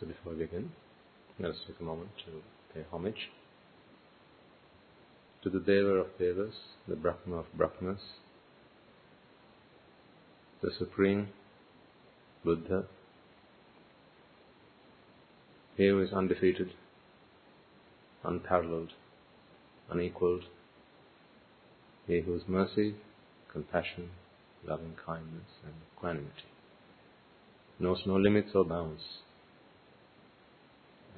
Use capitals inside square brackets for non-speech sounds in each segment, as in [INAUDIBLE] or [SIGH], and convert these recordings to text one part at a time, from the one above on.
So before we begin, let us take a moment to pay homage to the Deva of Devas, the Brahma of Brahmas, the Supreme Buddha, he who is undefeated, unparalleled, unequaled, he whose mercy, compassion, loving kindness, and equanimity. Knows no limits or bounds,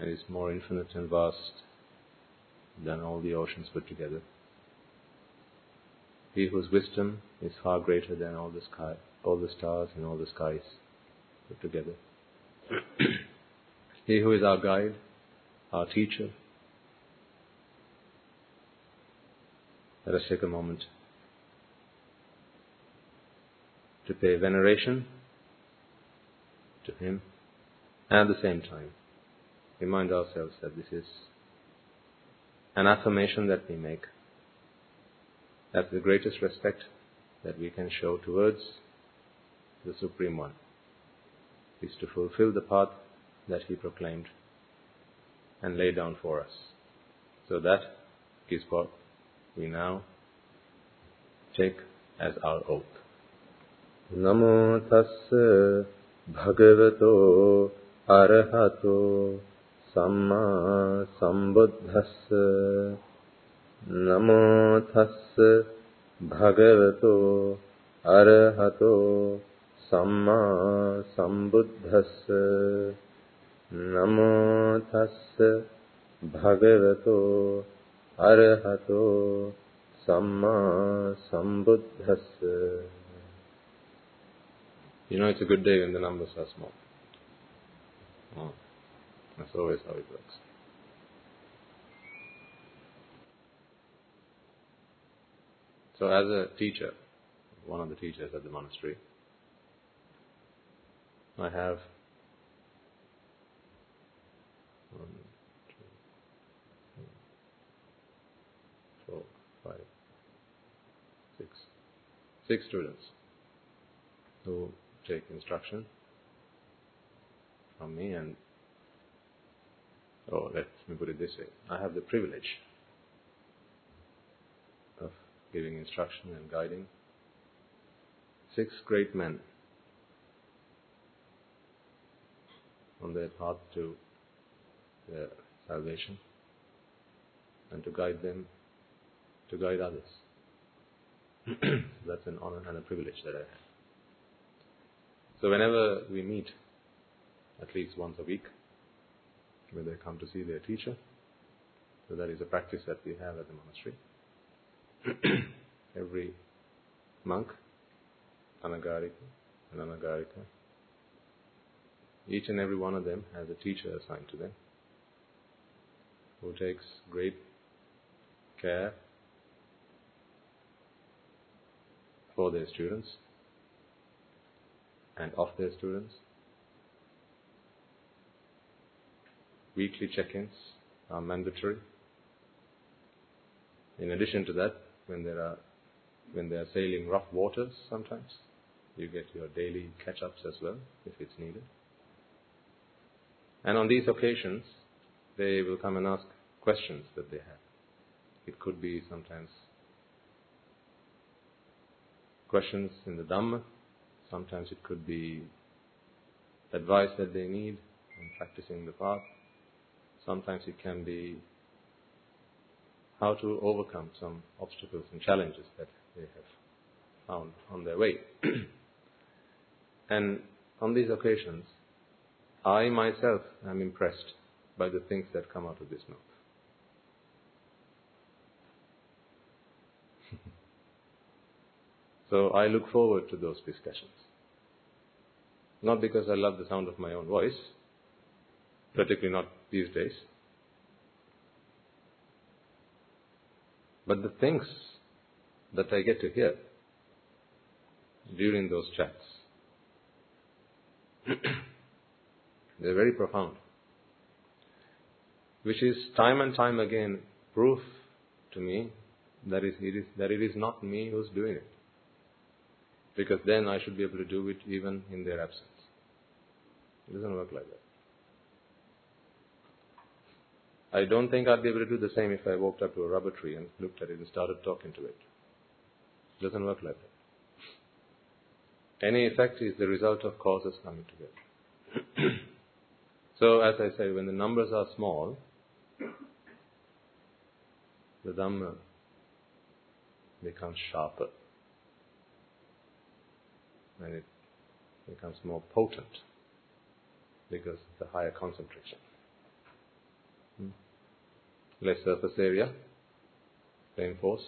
and is more infinite and vast than all the oceans put together. He whose wisdom is far greater than all the sky, all the stars and all the skies put together. [CLEARS THROAT] he who is our guide, our teacher. Let us take a moment to pay veneration to him and at the same time remind ourselves that this is an affirmation that we make. That's the greatest respect that we can show towards the Supreme One, is to fulfill the path that He proclaimed and laid down for us. So that is what we now take as our oath. नमो तस् Bhagavato अरहतो සම්මා සම්බුද්දස්ස නමෝ තස්ස භගවතෝ අරහතෝ සම්මා සම්බුද්දස්ස නමෝ තස්ස භගවතෝ අරහතෝ සම්මා සම්බුද්දස්ස You know, it's a good day when the numbers are small. Oh, that's always how it works. So, as a teacher, one of the teachers at the monastery, I have one, two, three, four, five, six, six students who take instruction from me and oh let me put it this way. I have the privilege of giving instruction and guiding six great men on their path to their salvation and to guide them to guide others. [CLEARS THROAT] That's an honor and a privilege that i have. So whenever we meet, at least once a week, when they come to see their teacher, so that is a practice that we have at the monastery. [CLEARS THROAT] every monk, anagarika and anagarika, each and every one of them has a teacher assigned to them who takes great care for their students and of their students. Weekly check-ins are mandatory. In addition to that, when there are when they are sailing rough waters sometimes, you get your daily catch-ups as well if it's needed. And on these occasions, they will come and ask questions that they have. It could be sometimes questions in the Dhamma, Sometimes it could be advice that they need in practicing the path. Sometimes it can be how to overcome some obstacles and challenges that they have found on their way. [CLEARS THROAT] and on these occasions, I myself am impressed by the things that come out of this mouth. [LAUGHS] So I look forward to those discussions. Not because I love the sound of my own voice, particularly not these days, but the things that I get to hear during those chats. [CLEARS THROAT] They're very profound, which is time and time again proof to me that it is, that it is not me who's doing it because then I should be able to do it even in their absence. It doesn't work like that. I don't think I'd be able to do the same if I walked up to a rubber tree and looked at it and started talking to it. It doesn't work like that. Any effect is the result of causes coming together. [CLEARS THROAT] so, as I say, when the numbers are small, the Dhamma becomes sharper and it becomes more potent because it's a higher concentration. Less surface area, same force,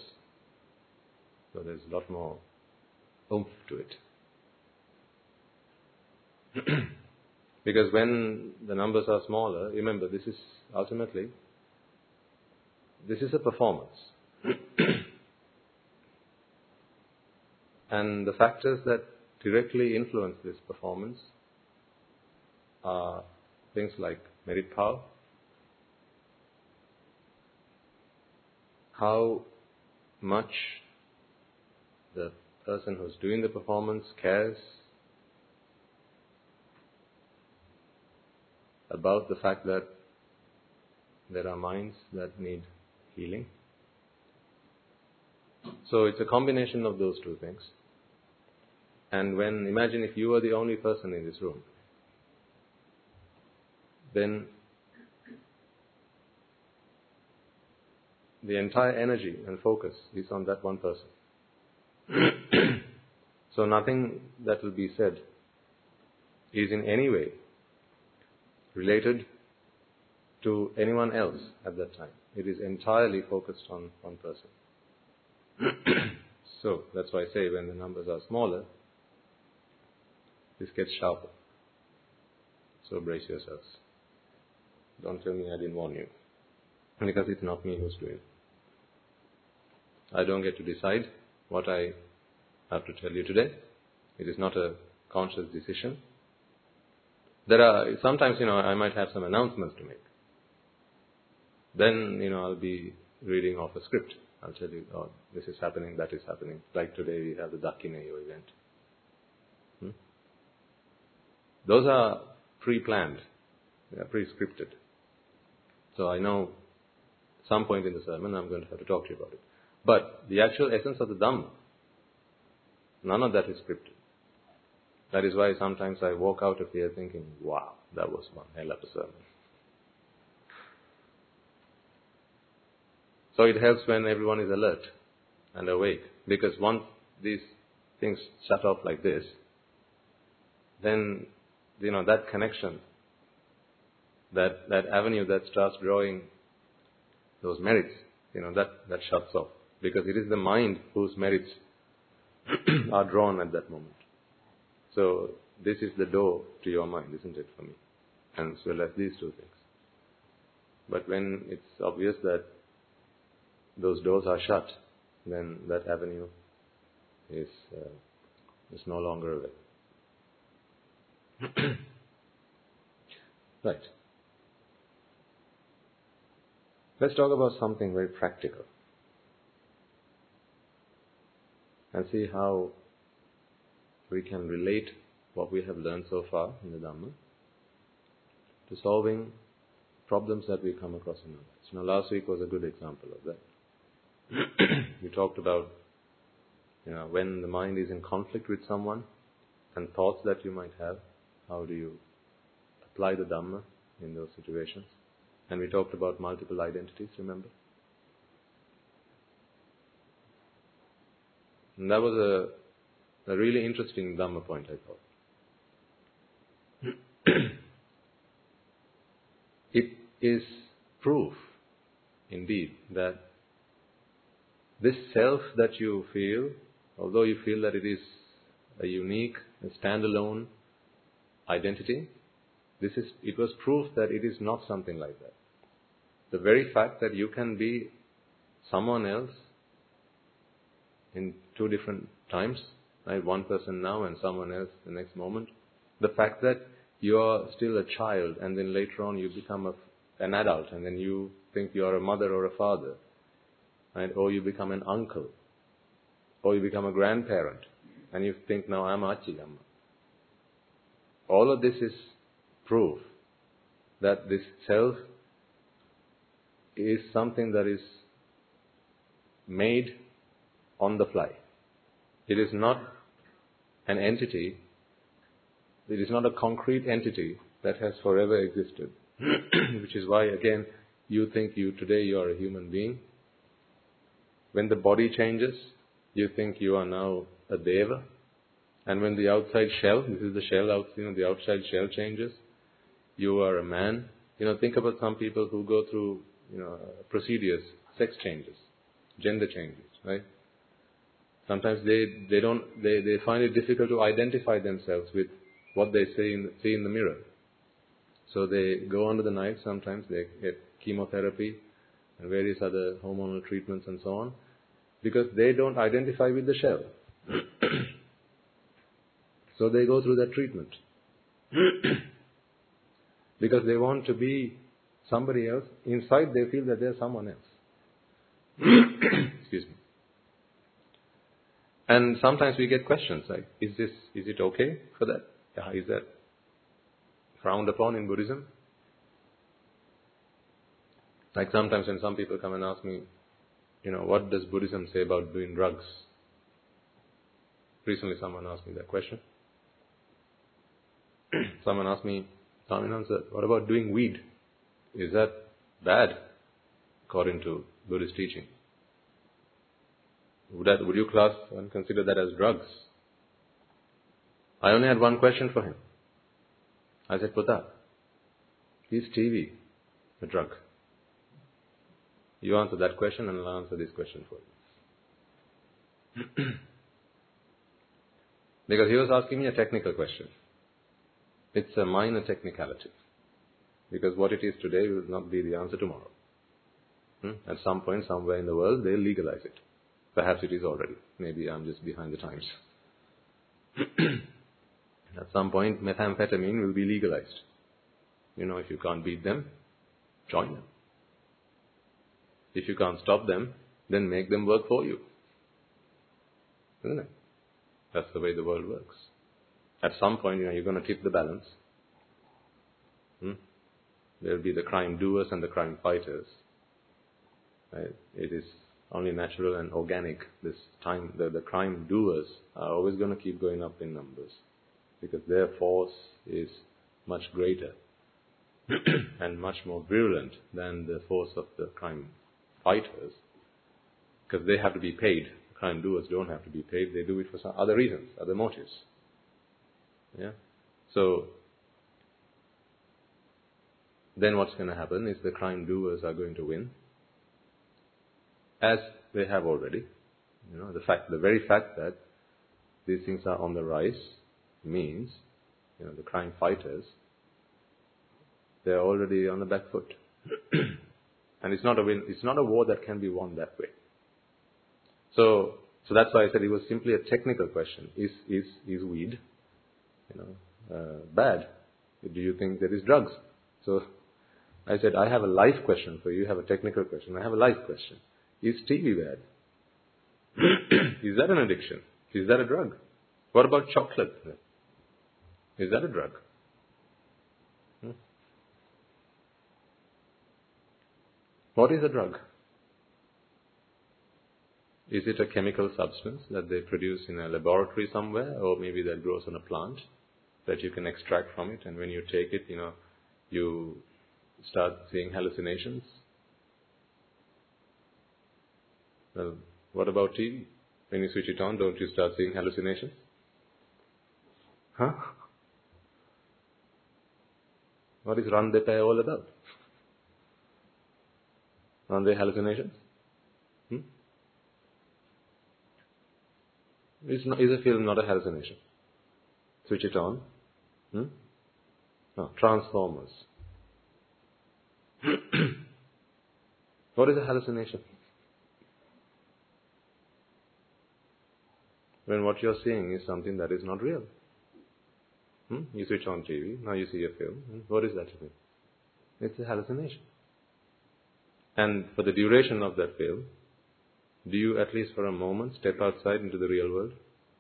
so there's a lot more oomph to it. [CLEARS THROAT] because when the numbers are smaller, remember this is ultimately this is a performance. [CLEARS THROAT] and the factors that directly influence this performance are things like merit power, how much the person who's doing the performance cares about the fact that there are minds that need healing. So it's a combination of those two things. And when, imagine if you were the only person in this room, then the entire energy and focus is on that one person. [CLEARS THROAT] so nothing that will be said is in any way related to anyone else at that time. It is entirely focused on one person. [CLEARS THROAT] so that's why I say when the numbers are smaller, this gets sharper. So brace yourselves. Don't tell me I didn't warn you. Because it's not me who's doing it. I don't get to decide what I have to tell you today. It is not a conscious decision. There are, sometimes, you know, I might have some announcements to make. Then, you know, I'll be reading off a script. I'll tell you, oh, this is happening, that is happening. Like today we have the Dakineyo event. Hmm? Those are pre-planned. They are pre-scripted. So I know some point in the sermon I'm going to have to talk to you about it. But the actual essence of the Dhamma, none of that is scripted. That is why sometimes I walk out of here thinking, wow, that was one hell of a sermon. So it helps when everyone is alert and awake. Because once these things shut off like this, then, you know, that connection, that, that avenue that starts drawing those merits, you know, that, that shuts off. Because it is the mind whose merits [CLEARS THROAT] are drawn at that moment. So this is the door to your mind, isn't it, for me? And as well as these two things. But when it's obvious that those doors are shut, then that avenue is uh, is no longer available. [CLEARS THROAT] right. Let's talk about something very practical and see how we can relate what we have learned so far in the Dhamma to solving problems that we come across in our lives. Now, last week was a good example of that. [CLEARS THROAT] we talked about you know, when the mind is in conflict with someone and thoughts that you might have, how do you apply the Dhamma in those situations? And we talked about multiple identities, remember? That was a, really interesting Dhamma point, I thought. [CLEARS THROAT] it is proof, indeed, that this self that you feel, although you feel that it is a unique, a standalone identity, this is, it was proof that it is not something like that. The very fact that you can be someone else in two different times, right? One person now and someone else the next moment. The fact that you are still a child and then later on you become a, an adult and then you think you are a mother or a father right? Or you become an uncle, or you become a grandparent, and you think, now I'm Achiyamma. All of this is proof that this self is something that is made on the fly. It is not an entity, it is not a concrete entity that has forever existed. [CLEARS THROAT] Which is why, again, you think you today you are a human being. When the body changes, you think you are now a deva. And when the outside shell, this is the shell out, you know, the outside shell changes, you are a man. You know, think about some people who go through, you know, procedures, sex changes, gender changes, right? Sometimes they, they don't, they, they find it difficult to identify themselves with what they see in, see in the mirror. So they go under the knife sometimes, they get chemotherapy and various other hormonal treatments and so on, because they don't identify with the shell. [COUGHS] so they go through that treatment. [COUGHS] because they want to be somebody else. Inside they feel that they're someone else. [COUGHS] Excuse me. And sometimes we get questions like, is this, is it okay for that? Is that frowned upon in Buddhism? Like sometimes when some people come and ask me, you know, what does Buddhism say about doing drugs? Recently someone asked me that question. [CLEARS THROAT] someone asked me, Swaminatha, what about doing weed? Is that bad according to Buddhist teaching? Would, you class and consider that as drugs? I only had one question for him. I said, Putta, is TV a drug? You answer that question and I'll answer this question for you. [CLEARS THROAT] because he was asking me a technical question. It's a minor technicality. Because what it is today will not be the answer tomorrow. Hmm? At some point, somewhere in the world, they'll legalize it. Perhaps it is already. Maybe I'm just behind the times. [CLEARS THROAT] At some point, methamphetamine will be legalized. You know, if you can't beat them, join them. If you can't stop them, then make them work for you. Isn't it? That's the way the world works. At some point, you know, you're going to tip the balance. Hmm? There'll be the crime doers and the crime fighters. Right? It is only natural and organic. This time, the, the crime doers are always going to keep going up in numbers because their force is much greater [CLEARS THROAT] and much more virulent than the force of the crime fighters because they have to be paid. Crime doers don't have to be paid. They do it for some other reasons, other motives. Yeah. So then what's going to happen is the crime doers are going to win, as they have already. You know, the fact, the very fact that these things are on the rise means, you know, the crime fighters, they're already on the back foot. [CLEARS THROAT] and it's not a win, it's not a war that can be won that way. So, so that's why I said it was simply a technical question. Is, is, is weed, you know, uh, bad? Do you think there is drugs? So, I said, I have a life question for you, you have a technical question. I have a life question. Is TV bad? [COUGHS] is that an addiction? Is that a drug? What about chocolate? Is that a drug? Hmm? What is a drug? Is it a chemical substance that they produce in a laboratory somewhere, or maybe that grows on a plant that you can extract from it, and when you take it, you know, you start seeing hallucinations? Well, what about TV? When you switch it on, don't you start seeing hallucinations? Huh? What is Randepai all about? They hallucinations? Hmm? Is, not, is a film not a hallucination? Switch it on. Hmm? No, Transformers. [CLEARS THROAT] what is a hallucination? When what you're seeing is something that is not real. Hmm? You switch on TV, now you see a film. Hmm? What is that film? It's a hallucination. And for the duration of that film, do you at least for a moment step outside into the real world?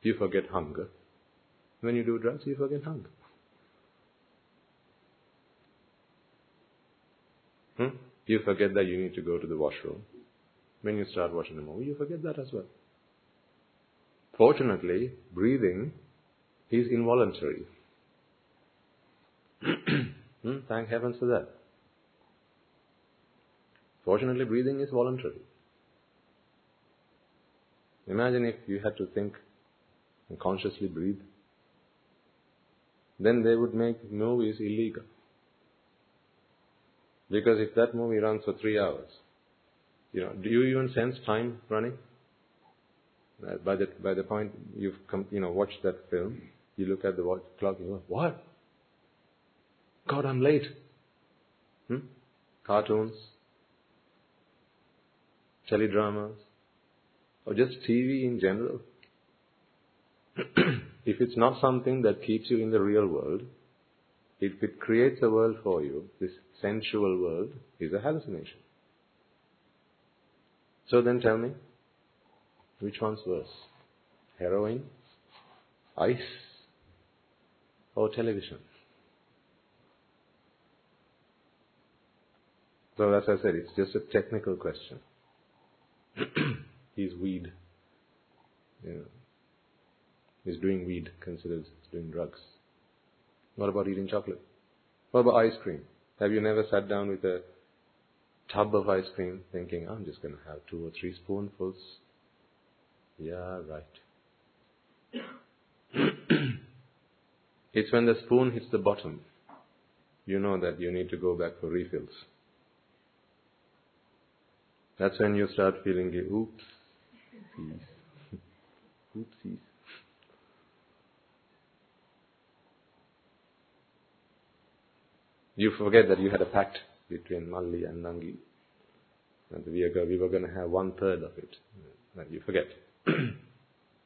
You forget hunger. When you do drugs, you forget hunger. Hmm? You forget that you need to go to the washroom. When you start watching a movie, you forget that as well. Fortunately, breathing is involuntary. [CLEARS THROAT] hmm? Thank heavens for that. Fortunately, breathing is voluntary. Imagine if you had to think and consciously breathe. Then they would make movies illegal. Because if that movie runs for three hours, you know, do you even sense time running? By the by the point you've come, you know watched that film, you look at the watch clock. You go, what? God, I'm late. Hmm? Cartoons, teledramas, or just TV in general. [CLEARS THROAT] if it's not something that keeps you in the real world, if it creates a world for you, this sensual world is a hallucination. So then tell me, which one's worse? Heroin, ice, or television? So as I said, it's just a technical question. [CLEARS THROAT] He's weed. You know, he's doing weed, considers doing drugs. What about eating chocolate? What about ice cream? Have you never sat down with a tub of ice cream thinking, I'm just going to have two or three spoonfuls? Yeah, right. [CLEARS THROAT] it's when the spoon hits the bottom, you know that you need to go back for refills. That's when you start feeling, oops, [LAUGHS] oopsies. You forget that you had a pact between Malli and Nangi. And we, are, we were going to have one third of it. And you forget.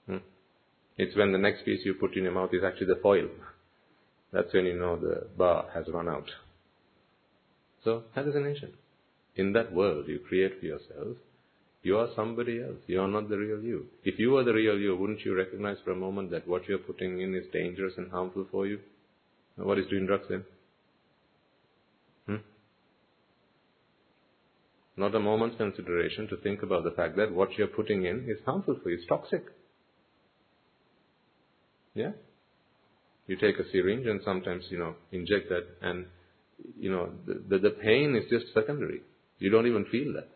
Hmm? it's when the next piece you put in your mouth is actually the foil. That's when you know the bar has run out. So, hallucination. In that world you create for yourself, you are somebody else. You are not the real you. If you were the real you, wouldn't you recognize for a moment that what you're putting in is dangerous and harmful for you? What is doing drugs then? Not a moment's consideration to think about the fact that what you're putting in is harmful for you, it's toxic. Yeah? You take a syringe and sometimes, you know, inject that and, you know, the, the, the pain is just secondary. You don't even feel that.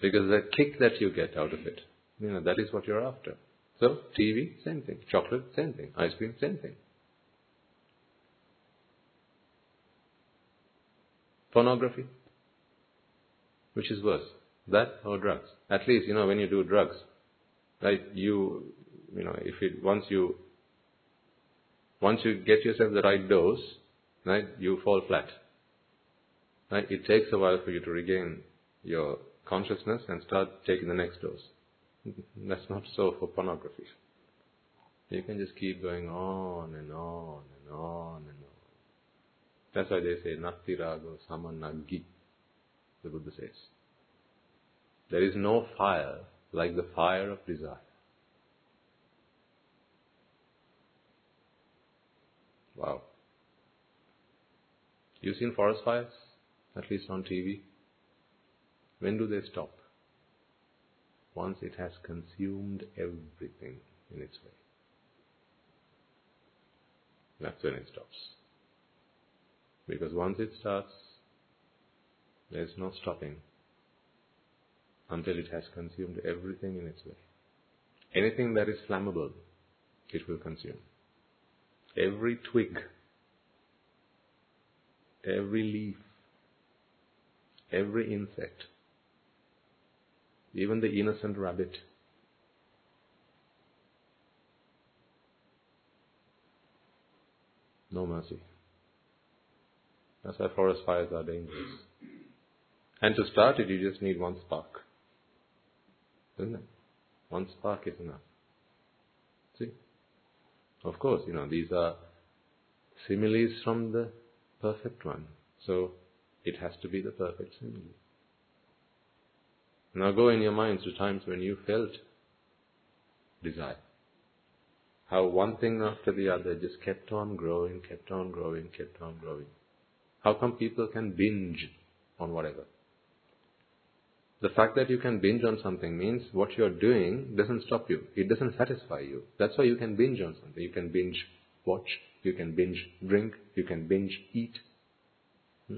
Because the kick that you get out of it, you know, that is what you're after. So, TV, same thing. Chocolate, same thing. Ice cream, same thing. Pornography? Which is worse? That or drugs? At least, you know, when you do drugs, right, you, you know, if it, once you, once you get yourself the right dose, right, you fall flat. Right? It takes a while for you to regain your consciousness and start taking the next dose. [LAUGHS] That's not so for pornography. You can just keep going on and on and on and on. That's why they say Natti Rago Samanaggi, the Buddha says. There is no fire like the fire of desire. Wow. You've seen forest fires? At least on TV? When do they stop? Once it has consumed everything in its way. That's when it stops. Because once it starts, there is no stopping until it has consumed everything in its way. Anything that is flammable, it will consume. Every twig, every leaf, every insect, even the innocent rabbit. No mercy. That's why forest fires are dangerous. And to start it, you just need one spark. Isn't it? One spark is enough. See? Of course, you know, these are similes from the perfect one. So, it has to be the perfect simile. Now go in your minds to times when you felt desire. How one thing after the other just kept on growing, kept on growing, kept on growing. How come people can binge on whatever? The fact that you can binge on something means what you're doing doesn't stop you. It doesn't satisfy you. That's why you can binge on something. You can binge watch, you can binge drink, you can binge eat. Hmm?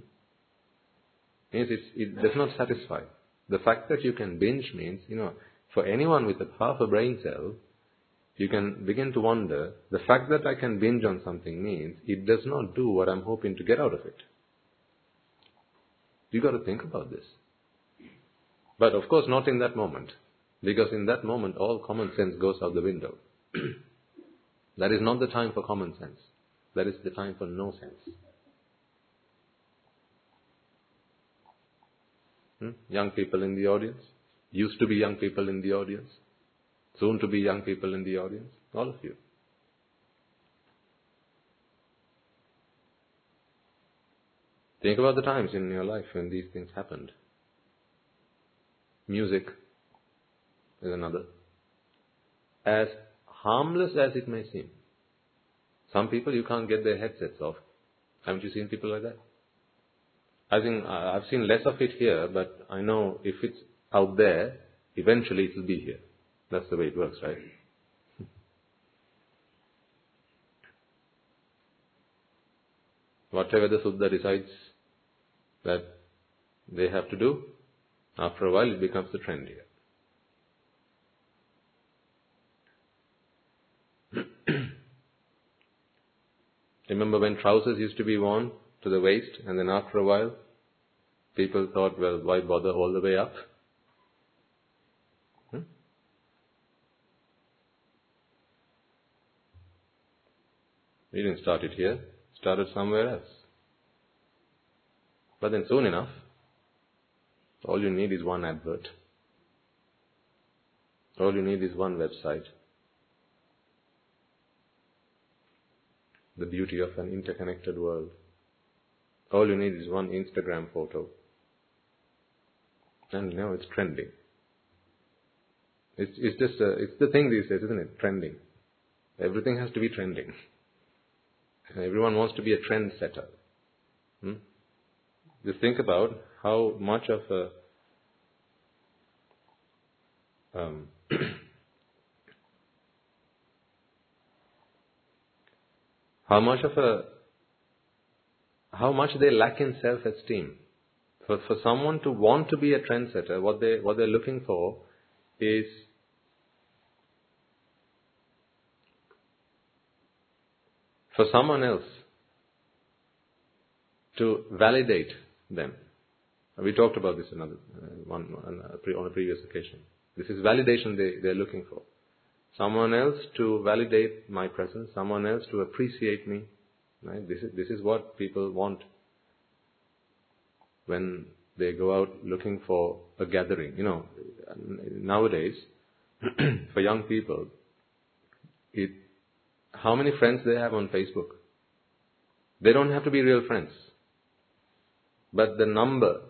Means it does not satisfy. The fact that you can binge means, you know, for anyone with a half a brain cell, you can begin to wonder, the fact that I can binge on something means it does not do what I'm hoping to get out of it. You got to think about this. But of course, not in that moment. Because in that moment, all common sense goes out the window. [CLEARS THROAT] that is not the time for common sense. That is the time for no sense. Hmm? Young people in the audience, used to be young people in the audience, soon to be young people in the audience, all of you. Think about the times in your life when these things happened. Music is another. As harmless as it may seem. Some people you can't get their headsets off. Haven't you seen people like that? I think uh, I've seen less of it here, but I know if it's out there, eventually it will be here. That's the way it works, right? [LAUGHS] Whatever the Suddha decides that they have to do, after a while, it becomes the trend here. [CLEARS THROAT] Remember when trousers used to be worn to the waist, and then after a while, people thought, well, why bother all the way up? Hmm? We didn't start it here, started somewhere else. But then soon enough, all you need is one advert. All you need is one website. The beauty of an interconnected world. All you need is one Instagram photo. And now it's trending. It's, it's just a, it's the thing these days, isn't it? Trending. Everything has to be trending. [LAUGHS] Everyone wants to be a trendsetter. Hmm? Just think about how much of a um, [CLEARS THROAT] how much of a how much they lack in self-esteem. For, for someone to want to be a trendsetter, what they what they're looking for is for someone else to validate them. We talked about this another uh, one on a previous occasion. This is validation they, they're looking for. Someone else to validate my presence, someone else to appreciate me. Right? This is this is what people want when they go out looking for a gathering. You know, nowadays [CLEARS THROAT] for young people, it how many friends they have on Facebook. They don't have to be real friends. But the number,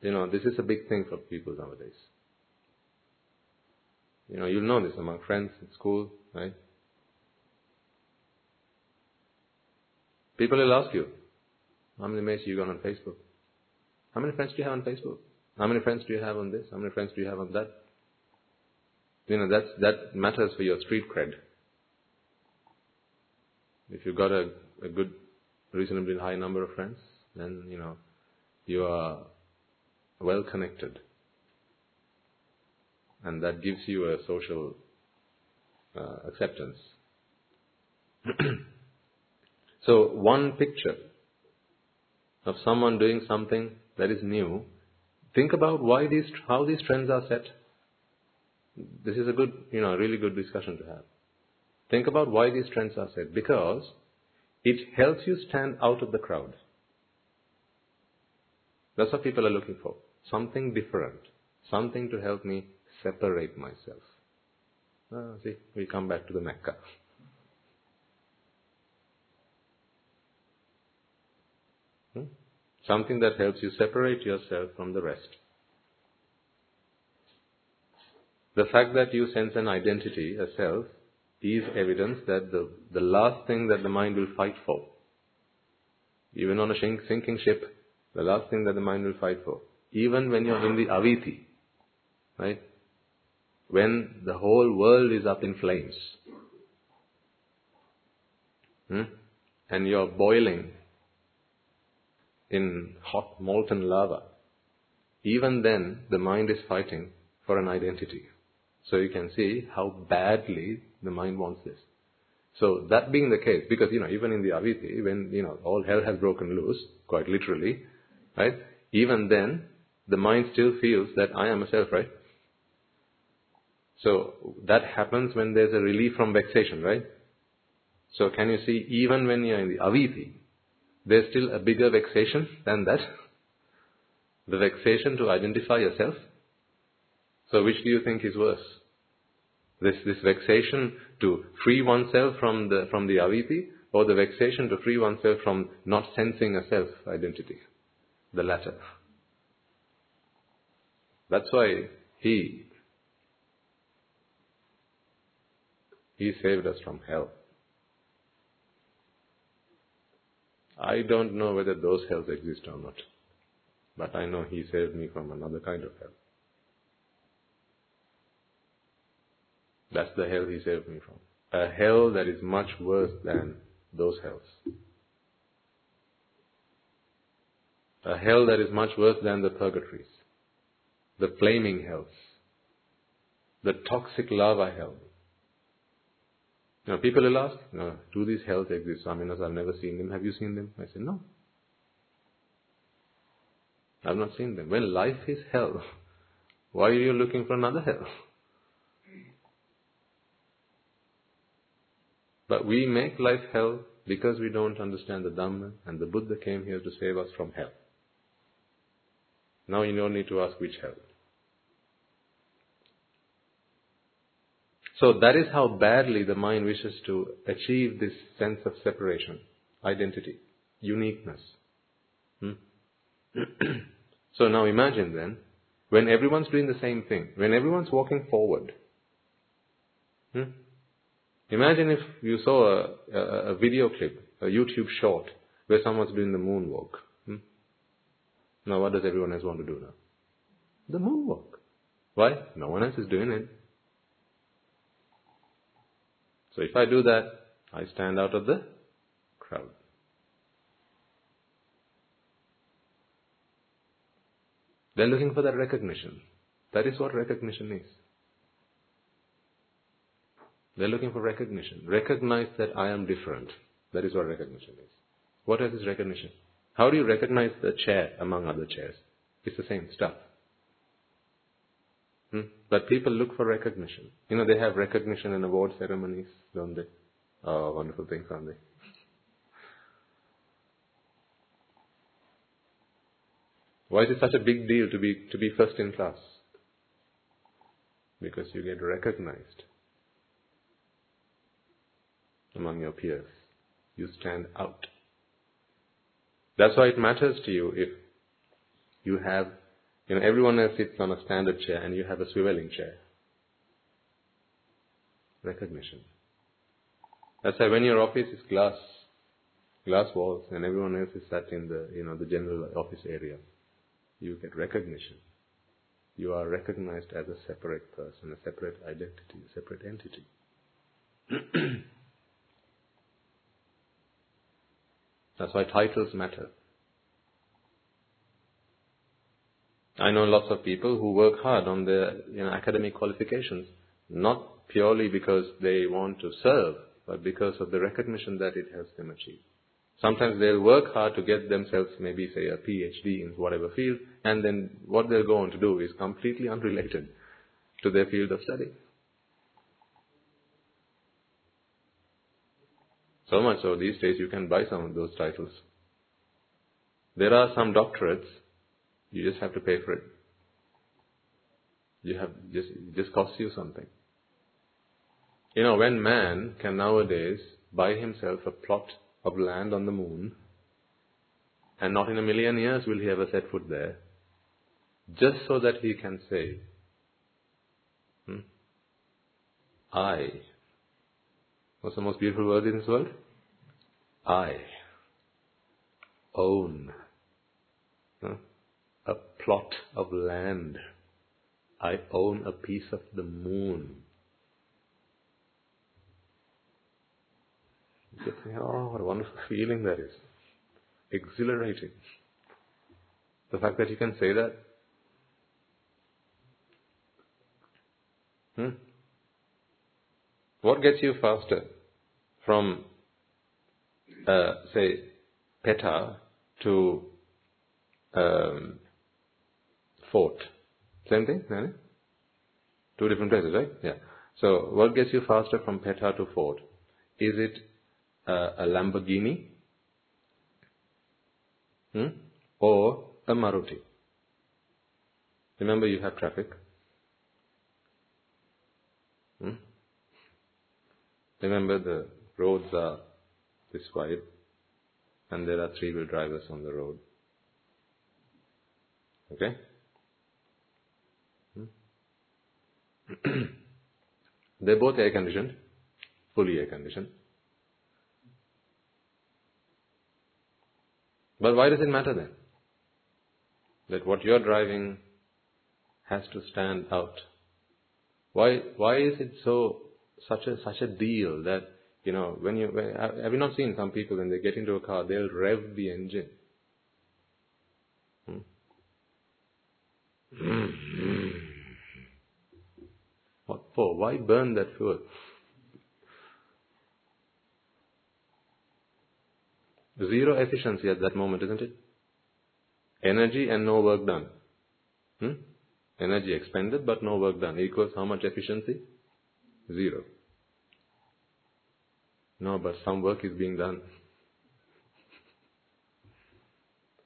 you know, this is a big thing for people nowadays. You know, you'll know this among friends at school, right? People will ask you, how many mates you got on Facebook? How many friends do you have on Facebook? How many friends do you have on this? How many friends do you have on that? You know, that's, that matters for your street cred. If you've got a, a good, reasonably high number of friends, then, you know, you are well connected. And that gives you a social uh, acceptance. [CLEARS THROAT] so, one picture of someone doing something that is new, think about why these, how these trends are set. This is a good, you know, a really good discussion to have. Think about why these trends are set. Because it helps you stand out of the crowd. That's what people are looking for. Something different. Something to help me separate myself. Ah, see, we come back to the Mecca. Hmm? Something that helps you separate yourself from the rest. The fact that you sense an identity, a self, is evidence that the, the last thing that the mind will fight for even on a sinking ship, the last thing that the mind will fight for. Even when you're in the avichi, right? When the whole world is up in flames, hmm? and you're boiling in hot molten lava, even then the mind is fighting for an identity. So you can see how badly the mind wants this. So that being the case, because you know, even in the Avichi, when you know all hell has broken loose, quite literally, right? Even then, the mind still feels that I am a self, right? So that happens when there's a relief from vexation, right? So can you see, even when you're in the Avichi, there's still a bigger vexation than that? [LAUGHS] The vexation to identify yourself. So which do you think is worse? This, this vexation to free oneself from the, from the avichi, or the vexation to free oneself from not sensing a self identity? The latter. That's why he, he saved us from hell. I don't know whether those hells exist or not, but I know he saved me from another kind of hell. That's the hell he saved me from. A hell that is much worse than those hells. A hell that is much worse than the purgatories, the flaming hells, the toxic lava hell. Now, people will ask, no, do these hells exist? Swaminas, I've never seen them. Have you seen them? I said, no. I've not seen them. When life is hell, [LAUGHS] why are you looking for another hell? [LAUGHS] But we make life hell because we don't understand the Dhamma and the Buddha came here to save us from hell. Now you don't need to ask which hell. So that is how badly the mind wishes to achieve this sense of separation, identity, uniqueness. Hmm? [CLEARS THROAT] so now imagine then, when everyone's doing the same thing, when everyone's walking forward, hmm? Imagine if you saw a, a, a, video clip, a YouTube short, where someone's doing the moonwalk. Now what does everyone else want to do now? The moonwalk. Why? No one else is doing it. So if I do that, I stand out of the crowd. They're looking for that recognition. That is what recognition is. They're looking for recognition. Recognize that I am different. That is what recognition is. What else is recognition? How do you recognize the chair among other chairs? It's the same stuff. Hmm? But people look for recognition. You know, they have recognition and award ceremonies, don't they? Oh, wonderful things, aren't they? Why is it such a big deal to be to be first in class? Because you get recognized among your peers. You stand out. That's why it matters to you if you have, you know, everyone else sits on a standard chair and you have a swiveling chair. Recognition. That's why when your office is glass, glass walls and everyone else is sat in the, you know, the general office area, you get recognition. You are recognized as a separate person, a separate identity, a separate entity. [CLEARS THROAT] That's why titles matter. I know lots of people who work hard on their you know, academic qualifications, not purely because they want to serve, but because of the recognition that it helps them achieve. Sometimes they'll work hard to get themselves maybe say a PhD in whatever field, and then what they'll go on to do is completely unrelated to their field of study. So much so these days you can buy some of those titles. There are some doctorates, you just have to pay for it. You have just just costs you something. You know, when man can nowadays buy himself a plot of land on the moon, and not in a million years will he ever set foot there, just so that he can say, hmm, I What's the most beautiful word in this world? I own huh, a plot of land. I own a piece of the moon. You think, oh, what a wonderful feeling that is. Exhilarating. The fact that you can say that. Hmm? What gets you faster from, uh, say, Pettah to um, Fort? Same thing, Nani? Two different places, right? Yeah. So, what gets you faster from Pettah to Fort? Is it uh, a Lamborghini hmm? or a Maruti? Remember, you have traffic. Hmm? Remember, the roads are this wide, and there are three-wheel drivers on the road. Okay? Hmm? [CLEARS THROAT] They're both air conditioned, fully air conditioned. But why does it matter then? That what you're driving has to stand out. Why, why is it so, such a, such a deal that, you know, when you, when, have you not seen some people when they get into a car, they'll rev the engine? Hmm? What for? Why burn that fuel? Zero efficiency at that moment, isn't it? Energy and no work done. Hmm? Energy expended but no work done equals how much efficiency? Zero. No, but some work is being done.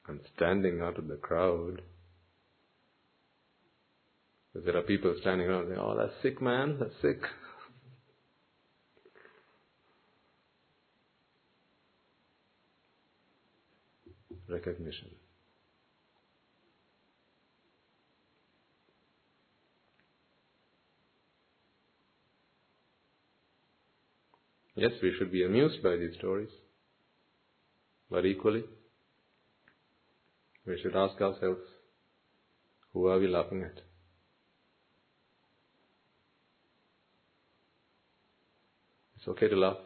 I'm standing out of the crowd. There are people standing around saying, Oh, that's sick, man, that's sick. Recognition. Yes, we should be amused by these stories, but equally, we should ask ourselves, who are we laughing at? It's okay to laugh,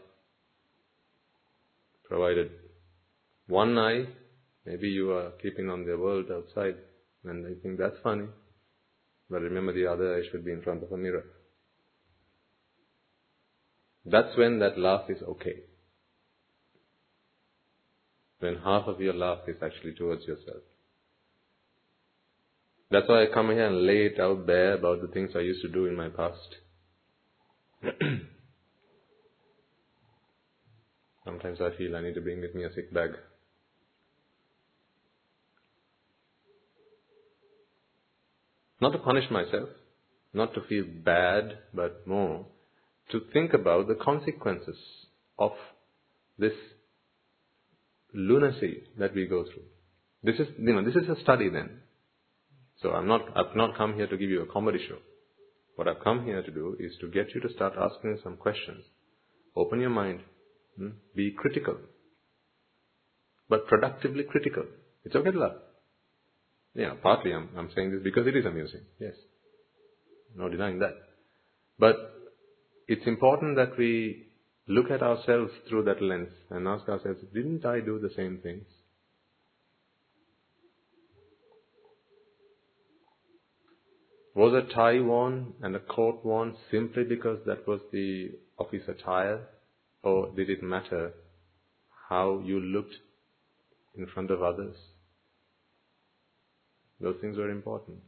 provided one eye, maybe you are keeping on the world outside and you think that's funny, but remember the other eye should be in front of a mirror. That's when that laugh is okay. When half of your laugh is actually towards yourself. That's why I come here and lay it out there about the things I used to do in my past. [CLEARS THROAT] Sometimes I feel I need to bring with me a sick bag. Not to punish myself, not to feel bad, but more to think about the consequences of this lunacy that we go through. This is, you know, this is a study then. So I'm not, I've not come here to give you a comedy show. What I've come here to do is to get you to start asking some questions. Open your mind. Hmm? Be critical. But productively critical. It's okay to laugh. Yeah, partly I'm, I'm saying this because it is amusing. Yes. No denying that. But it's important that we look at ourselves through that lens and ask ourselves, didn't I do the same things? Was a tie worn and a coat worn simply because that was the office attire? Or did it matter how you looked in front of others? Those things were important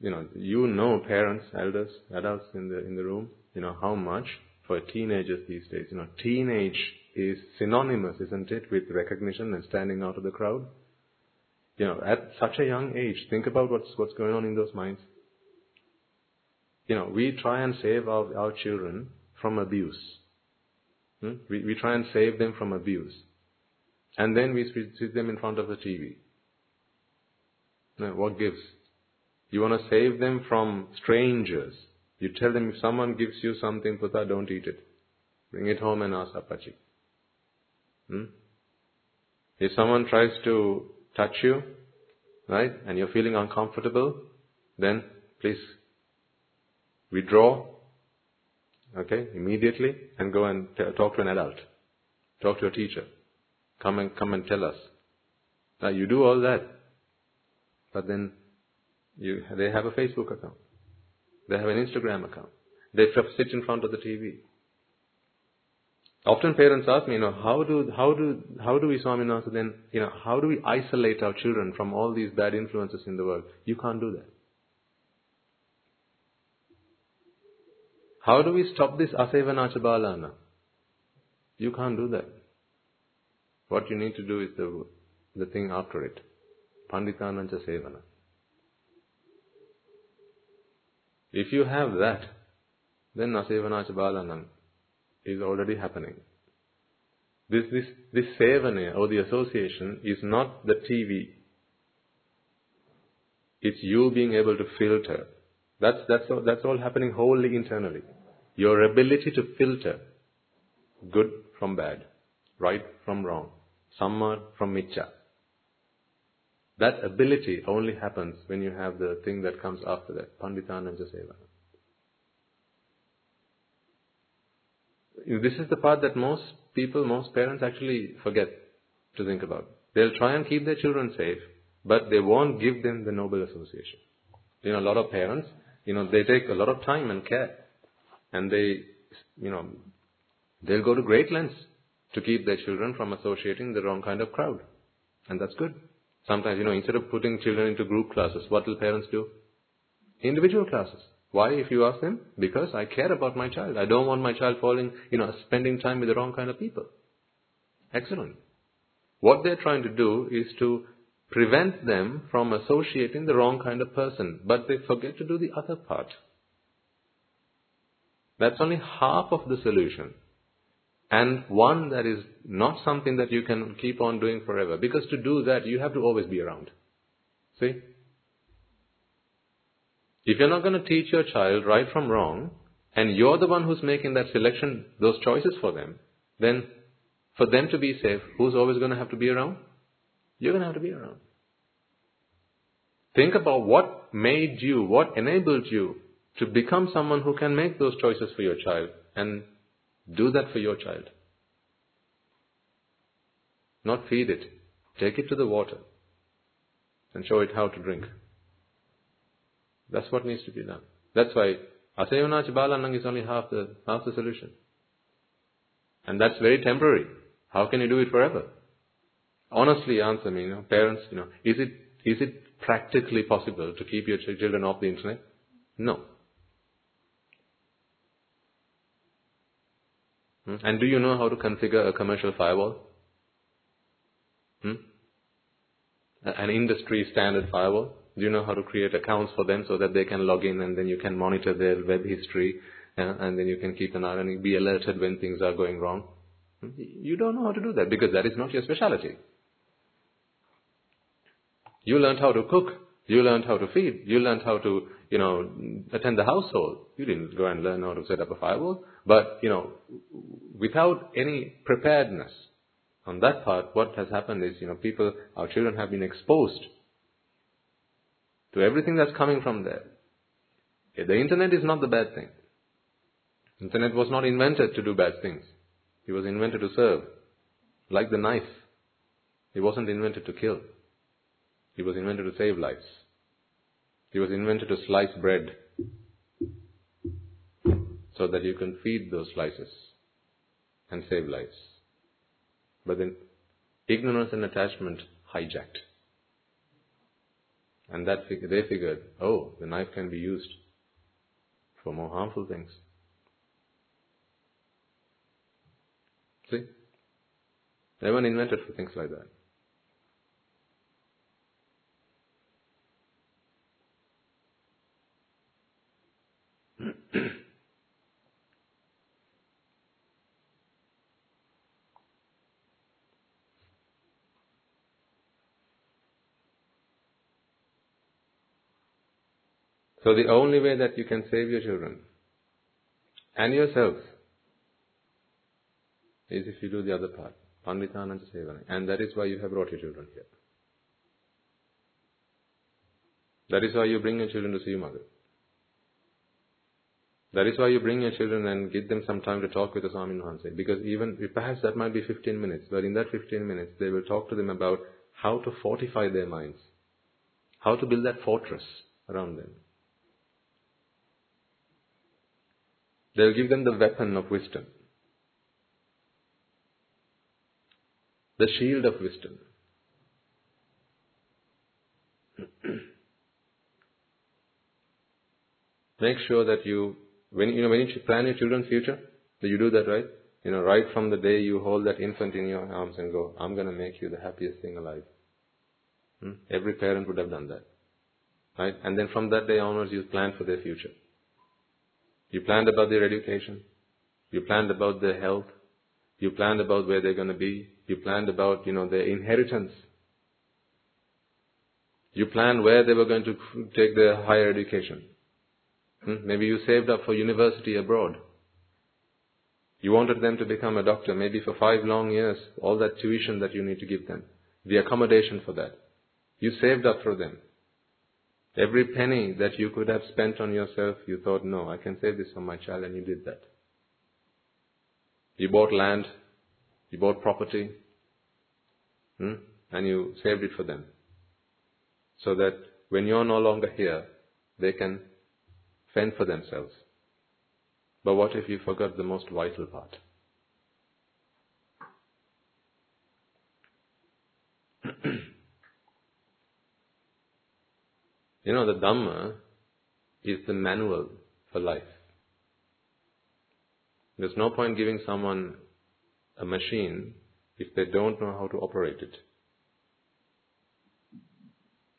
you know, you know parents, elders, adults in the, in the room, you know, how much for teenagers these days, you know, teenage is synonymous, isn't it, with recognition and standing out of the crowd? You know, at such a young age, think about what's, what's going on in those minds. You know, we try and save our, our children from abuse. Hmm? We, we try and save them from abuse. And then we sit them in front of the TV. Now, what gives? You want to save them from strangers. You tell them if someone gives you something, Puta, don't eat it. Bring it home and ask Appachchi. Hmm? If someone tries to touch you, right, and you're feeling uncomfortable, then please withdraw, okay, immediately and go and t- talk to an adult. Talk to a teacher. Come and come and tell us. Now you do all that, but then you they have a Facebook account, they have an Instagram account, they sit in front of the TV. Often parents ask me, you know, how do how do how do we Swaminatha then, you know, how do we isolate our children from all these bad influences in the world? You can't do that. How do we stop this asevanacha balana? You can't do that. What you need to do is the the thing after it. Panditanancha sevana. If you have that, then asevanacha balanam is already happening. This, this, this sevana or the association is not the TV. It's you being able to filter. That's, that's, all, that's all happening wholly internally. Your ability to filter good from bad, right from wrong, samma from miccha. That ability only happens when you have the thing that comes after that, Panditanancha Seva. This is the part that most people, most parents actually forget to think about. They'll try and keep their children safe, but they won't give them the noble association. You know, a lot of parents, you know, they take a lot of time and care, and they, you know, they'll go to great lengths to keep their children from associating the wrong kind of crowd. And that's good. Sometimes, you know, instead of putting children into group classes, what will parents do? Individual classes. Why, if you ask them? Because I care about my child. I don't want my child falling, you know, spending time with the wrong kind of people. Excellent. What they're trying to do is to prevent them from associating the wrong kind of person, but they forget to do the other part. That's only half of the solution. And one that is not something that you can keep on doing forever. Because to do that, you have to always be around. See? If you're not going to teach your child right from wrong, and you're the one who's making that selection, those choices for them, then for them to be safe, who's always going to have to be around? You're going to have to be around. Think about what made you, what enabled you to become someone who can make those choices for your child and do that for your child. Not feed it. Take it to the water and show it how to drink. That's what needs to be done. That's why Asayana Balanang is only half the half the solution. And that's very temporary. How can you do it forever? Honestly answer me, you know, parents, you know, is it is it practically possible to keep your children off the internet? No. And do you know how to configure a commercial firewall? Hmm? An industry standard firewall? Do you know how to create accounts for them so that they can log in and then you can monitor their web history and then you can keep an eye and be alerted when things are going wrong? Hmm? You don't know how to do that because that is not your specialty. You learned how to cook. You learned how to feed. You learned how to, you know, attend the household. You didn't go and learn how to set up a firewall. But, you know, without any preparedness on that part, what has happened is, you know, people, our children have been exposed to everything that's coming from there. The internet is not the bad thing. Internet was not invented to do bad things. It was invented to serve. Like the knife. It wasn't invented to kill. It was invented to save lives. He was invented to slice bread so that you can feed those slices and save lives. But then ignorance and attachment hijacked. And that they figured, oh, the knife can be used for more harmful things. See? They weren't invented for things like that. So the only way that you can save your children and yourself is if you do the other part. Panditanancha Sevana. And that is why you have brought your children here. That is why you bring your children to see your mother. That is why you bring your children and give them some time to talk with the Swaminwahanse. Because even, perhaps that might be 15 minutes, but in that 15 minutes, they will talk to them about how to fortify their minds. How to build that fortress around them. They'll give them the weapon of wisdom. The shield of wisdom. [CLEARS THROAT] Make sure that you, when you know, when you plan your children's future, that you do that right. You know, right from the day you hold that infant in your arms and go, I'm going to make you the happiest thing alive. Hmm? Every parent would have done that. Right? And then from that day onwards, you plan for their future. You planned about their education. You planned about their health. You planned about where they're going to be. You planned about, you know, their inheritance. You planned where they were going to take their higher education. Hmm? Maybe you saved up for university abroad. You wanted them to become a doctor, maybe for five long years, all that tuition that you need to give them, the accommodation for that. You saved up for them. Every penny that you could have spent on yourself, you thought, no, I can save this for my child, and you did that. You bought land, you bought property, hmm? and you saved it for them. So that when you're no longer here, they can fend for themselves. But what if you forgot the most vital part? You know, the Dhamma is the manual for life. There's no point giving someone a machine if they don't know how to operate it.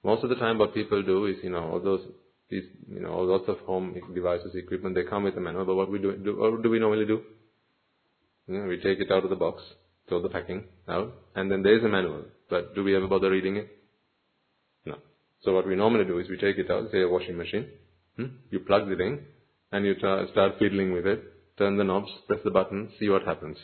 Most of the time what people do is, you know, all those these, you know, all lots of home devices, equipment, they come with a manual, but what we do, do what do we normally do? You know, we take it out of the box, throw the packing out, and then there's a manual. But do we ever bother reading it? So what we normally do is we take it out, say a washing machine, hmm? you plug it in, and you start fiddling with it, turn the knobs, press the button, see what happens.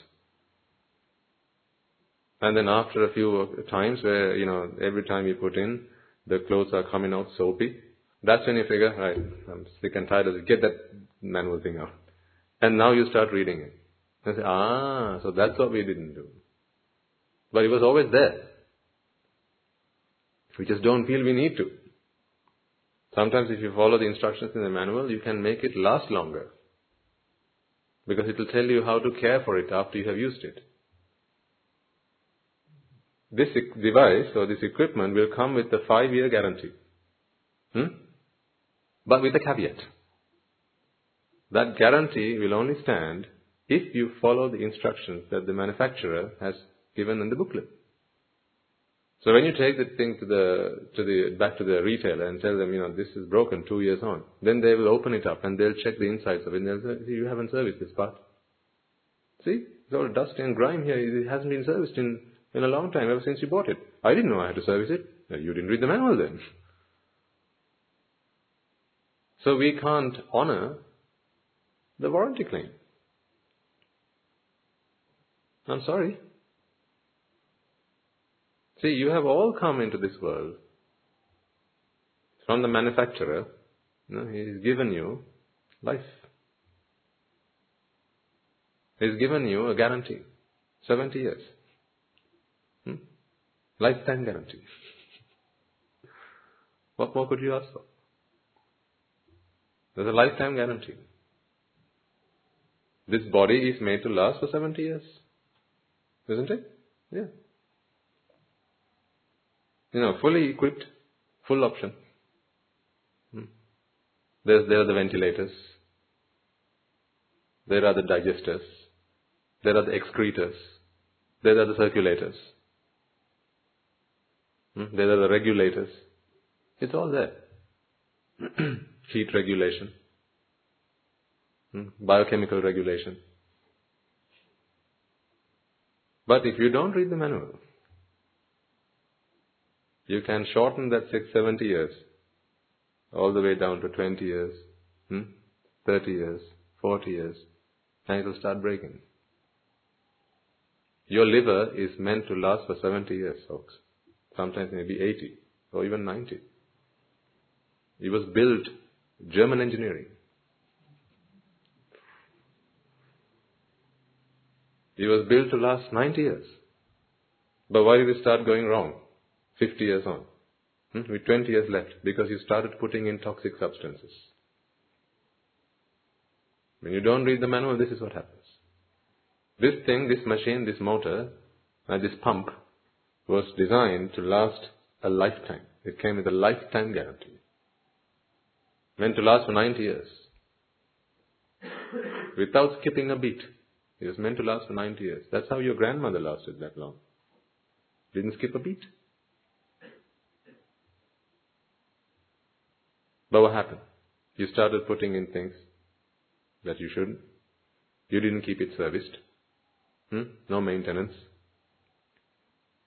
And then after a few times where, you know, every time you put in, the clothes are coming out soapy, that's when you figure, right, I'm sick and tired of it. Get that manual thing out. And now you start reading it. And say, ah, so that's what we didn't do. But it was always there. We just don't feel we need to. Sometimes if you follow the instructions in the manual, you can make it last longer. Because it will tell you how to care for it after you have used it. This device or this equipment will come with a five year guarantee. Hmm? But with a caveat. That guarantee will only stand if you follow the instructions that the manufacturer has given in the booklet. So when you take the thing to the, to the, back to the retailer and tell them, you know, this is broken two years on, then they will open it up and they'll check the insides of it and they'll say, you haven't serviced this part. See, it's all dust and grime here. It hasn't been serviced in, in a long time, ever since you bought it. I didn't know I had to service it. You didn't read the manual then. So we can't honor the warranty claim. I'm sorry. See, you have all come into this world from the manufacturer. You know, he's given you life. He's given you a guarantee. 70 years. Hmm? Lifetime guarantee. [LAUGHS] what more could you ask for? There's a lifetime guarantee. This body is made to last for 70 years. Isn't it? Yeah. You know, fully equipped, full option. Hmm. There's, there are the ventilators. There are the digesters. There are the excretors. There are the circulators. Hmm. There are the regulators. It's all there. [CLEARS THROAT] heat regulation, hmm, biochemical regulation. But if you don't read the manual, you can shorten that six, 70 years all the way down to 20 years, hmm, 30 years, 40 years, and it will start breaking. Your liver is meant to last for 70 years, folks. Sometimes maybe 80 or even 90. It was built German engineering. It was built to last 90 years. But why did it start going wrong 50 years on? Hmm? With 20 years left, because you started putting in toxic substances. When you don't read the manual, this is what happens. This thing, this machine, this motor, and this pump was designed to last a lifetime. It came with a lifetime guarantee. Meant to last for 90 years. Without skipping a beat. It was meant to last for 90 years. That's how your grandmother lasted that long. Didn't skip a beat. But what happened? You started putting in things that you shouldn't. You didn't keep it serviced. Hmm? No maintenance.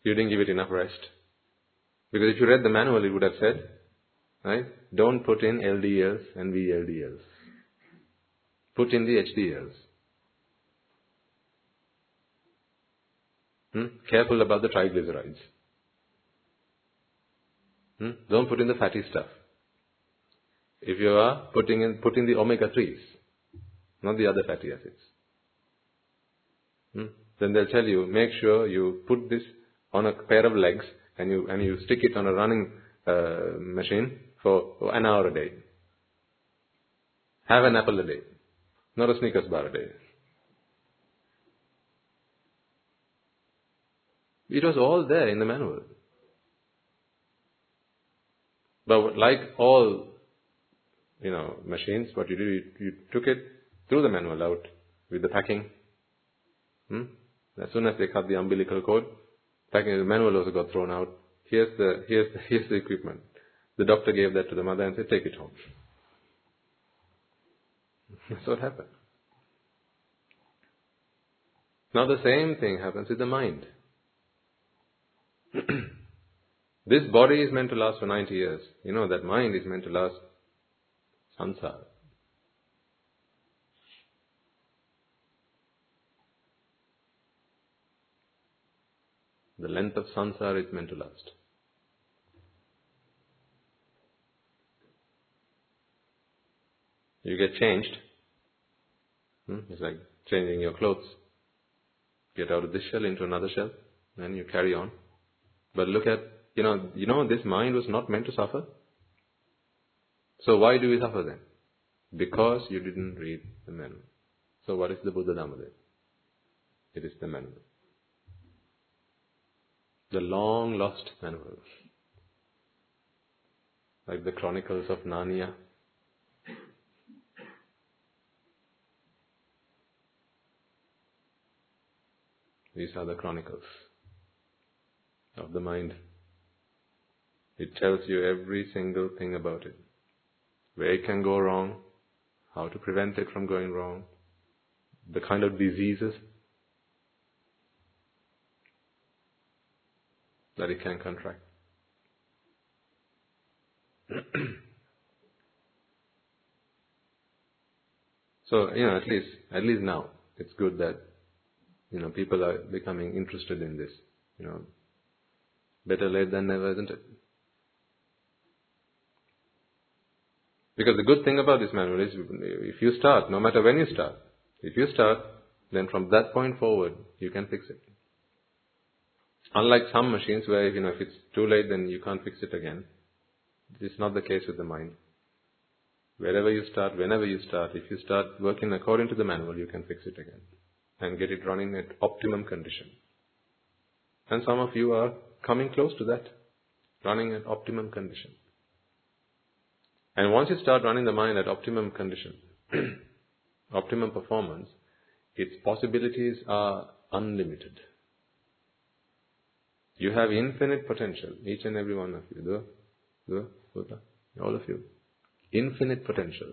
You didn't give it enough rest. Because if you read the manual, it would have said, right, don't put in LDLs and VLDLs. Put in the HDLs. Hmm? Careful about the triglycerides. Hmm? Don't put in the fatty stuff. If you are putting in, putting the omega 3s, not the other fatty acids. Hmm? Then they'll tell you, make sure you put this on a pair of legs and you, and you stick it on a running uh, machine for an hour a day. Have an apple a day, not a Snickers bar a day. It was all there in the manual. But like all, you know, machines, what you do, you, you took it, threw the manual out with the packing. Hmm? As soon as they cut the umbilical cord, packing the manual also got thrown out. Here's the here's the, [LAUGHS] here's the equipment. The doctor gave that to the mother and said, "Take it home." [LAUGHS] That's what happened. Now the same thing happens with the mind. [CLEARS THROAT] this body is meant to last for 90 years. You know that mind is meant to last samsara. The length of samsara is meant to last. You get changed. Hmm? It's like changing your clothes. Get out of this shell into another shell, and you carry on. But look at, you know, you know, this mind was not meant to suffer. So why do we suffer then? Because you didn't read the manual. So what is the Buddha Dhamma then? It is the manual. The long lost manual. Like the Chronicles of Narnia. These are the chronicles of the mind. It tells you every single thing about it. Where it can go wrong, how to prevent it from going wrong, the kind of diseases that it can contract. [CLEARS THROAT] so, you know, at least, at least now, it's good that, you know, people are becoming interested in this. You know, Better late than never, isn't it? Because the good thing about this manual is if you start, no matter when you start, if you start, then from that point forward, you can fix it. Unlike some machines where, you know, if it's too late, then you can't fix it again. This is not the case with the mind. Wherever you start, whenever you start, if you start working according to the manual, you can fix it again and get it running at optimum condition. And some of you are coming close to that, running at optimum condition. And once you start running the mind at optimum condition, [CLEARS THROAT] optimum performance, its possibilities are unlimited. You have infinite potential, each and every one of you. The, the, all of you. Infinite potential.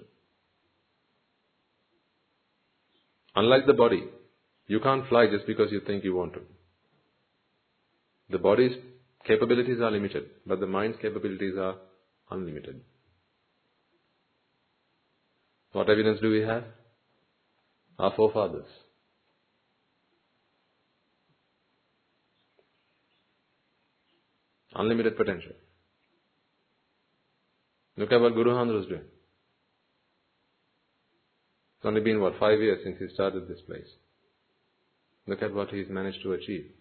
Unlike the body, you can't fly just because you think you want to. The body's capabilities are limited, but the mind's capabilities are unlimited. What evidence do we have? Our forefathers. Unlimited potential. Look at what Guru Handra is doing. It's only been, what, five years since he started this place. Look at what he's managed to achieve.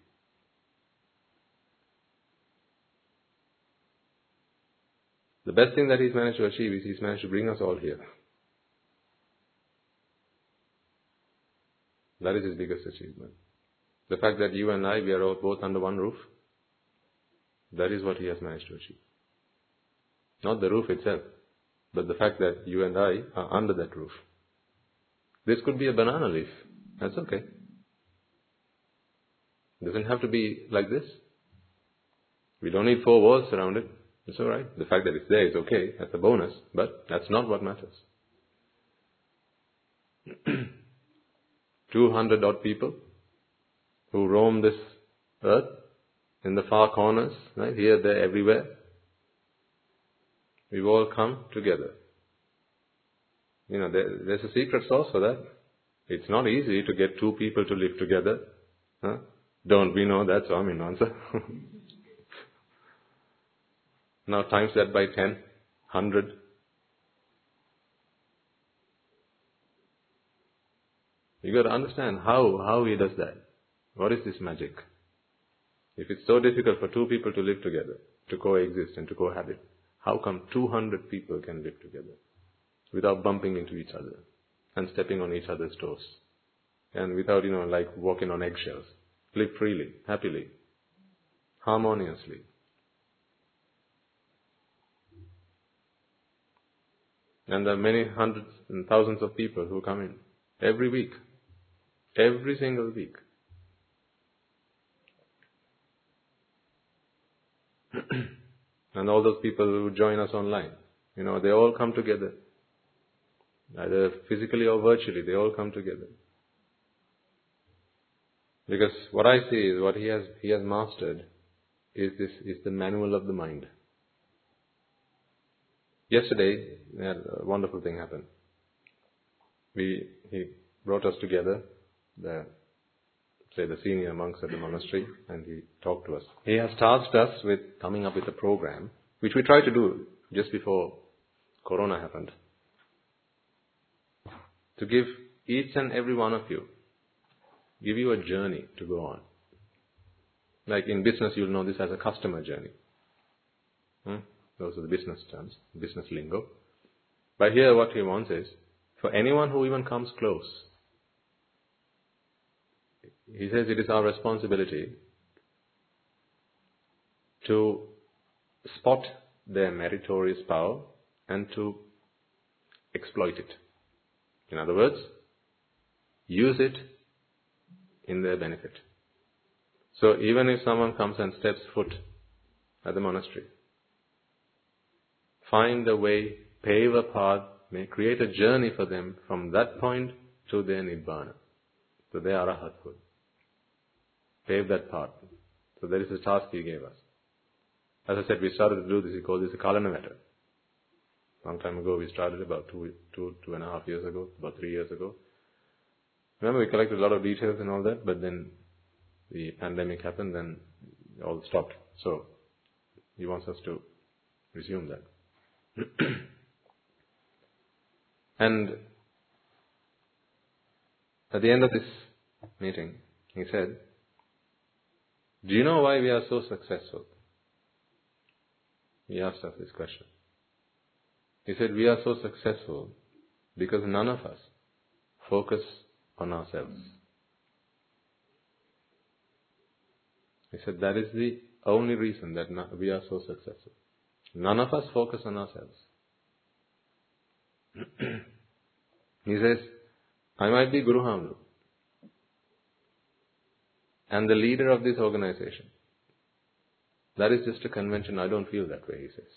The best thing that he's managed to achieve is he's managed to bring us all here. That is his biggest achievement. The fact that you and I, we are both under one roof, that is what he has managed to achieve. Not the roof itself, but the fact that you and I are under that roof. This could be a banana leaf. That's okay. It doesn't have to be like this. We don't need four walls around it. It's alright. The fact that it's there is okay. That's a bonus. But that's not what matters. [CLEARS THROAT] 200 odd people who roam this earth in the far corners, right? Here, there, everywhere. We've all come together. You know, there, there's a secret sauce for that. It's not easy to get two people to live together. Huh? Don't we know that, Swami answer? [LAUGHS] now times that by 10, 100. You got to understand how, how he does that. What is this magic? If it's so difficult for two people to live together, to coexist and to cohabit, how come 200 people can live together without bumping into each other and stepping on each other's toes and without, you know, like walking on eggshells? Live freely, happily, harmoniously. And there are many hundreds and thousands of people who come in every week, every single week. [CLEARS THROAT] and all those people who join us online, you know, they all come together. Either physically or virtually, they all come together. Because what I see is what he has he has mastered is this is the manual of the mind. Yesterday, a wonderful thing happened. We he brought us together, the say the senior monks at the monastery, and he talked to us. He has tasked us with coming up with a program, which we tried to do just before Corona happened, to give each and every one of you give you a journey to go on. Like in business, you'll know this as a customer journey. Hmm? Those are the business terms, business lingo. But here, what he wants is for anyone who even comes close, he says it is our responsibility to spot their meritorious power and to exploit it. In other words, use it in their benefit. So even if someone comes and steps foot at the monastery, find a way, pave a path, may create a journey for them from that point to their nibbana, to their arahathood. Pave that path. So there is a task he gave us. As I said, we started to do this, we call this a Kalanavetta. Long time ago, we started about two, two, two and a half years ago, about three years ago. Remember, we collected a lot of details and all that, but then the pandemic happened, it all stopped. So he wants us to resume that. [CLEARS THROAT] and at the end of this meeting, he said, Do you know why we are so successful? He asked us this question. He said, We are so successful because none of us focus on ourselves. He said that is the only reason that we are so successful. None of us focus on ourselves. [CLEARS THROAT] he says, I might be Guru Hamlu and the leader of this organization. That is just a convention. I don't feel that way, he says.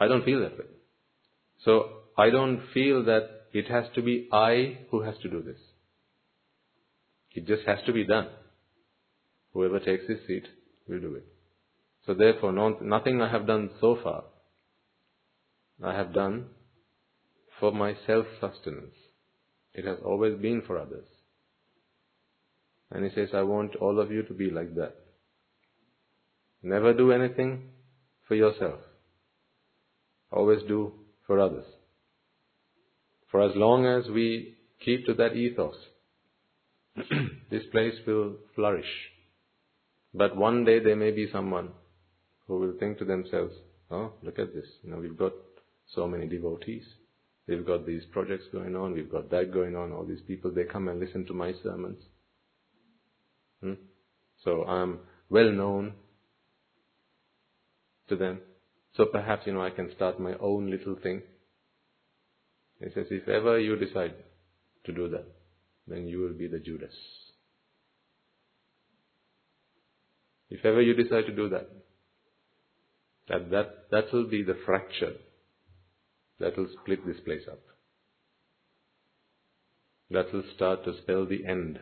I don't feel that way. So I don't feel that it has to be I who has to do this. It just has to be done. Whoever takes his seat will do it. So therefore, no, nothing I have done so far, I have done for my self-sustenance. It has always been for others. And he says, I want all of you to be like that. Never do anything for yourself. Always do for others. For as long as we keep to that ethos, [CLEARS THROAT] this place will flourish. But one day there may be someone who will think to themselves, oh, look at this. You know, we've got so many devotees. We've got these projects going on. We've got that going on. All these people, they come and listen to my sermons. Hmm? So I'm well known to them. So perhaps, you know, I can start my own little thing. He says, if ever you decide to do that, then you will be the Judas. If ever you decide to do that, that, that, that will be the fracture that will split this place up. That will start to spell the end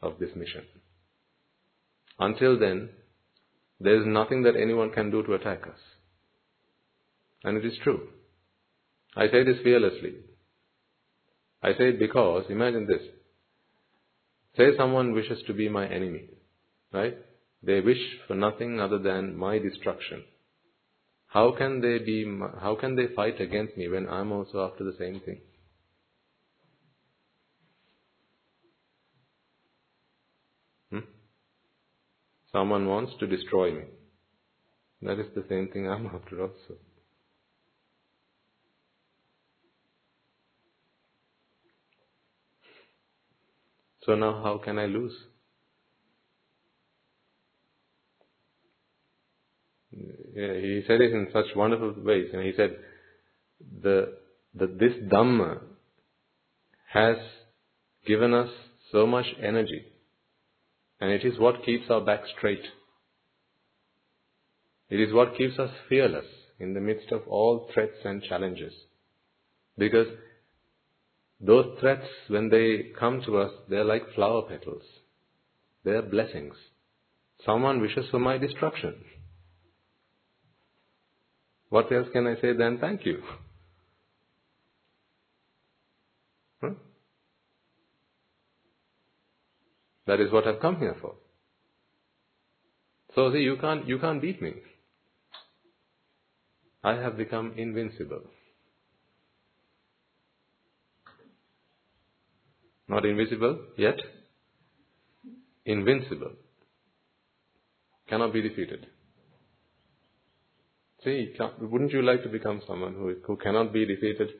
of this mission. Until then, there is nothing that anyone can do to attack us. And it is true. I say this fearlessly. I say it because, imagine this. Say someone wishes to be my enemy, right? They wish for nothing other than my destruction. How can they be, how can they fight against me when I'm also after the same thing? Hmm? Someone wants to destroy me. That is the same thing I'm [LAUGHS] after also. So now how can I lose? He said it in such wonderful ways. And he said, the, that this Dhamma has given us so much energy. And it is what keeps our back straight. It is what keeps us fearless in the midst of all threats and challenges. Because those threats, when they come to us, they're like flower petals. They're blessings. Someone wishes for my destruction. What else can I say than thank you? Huh? That is what I've come here for. So see, you can't, you can't beat me. I have become invincible. Not invisible yet. Invincible. Cannot be defeated. See, wouldn't you like to become someone who, who cannot be defeated?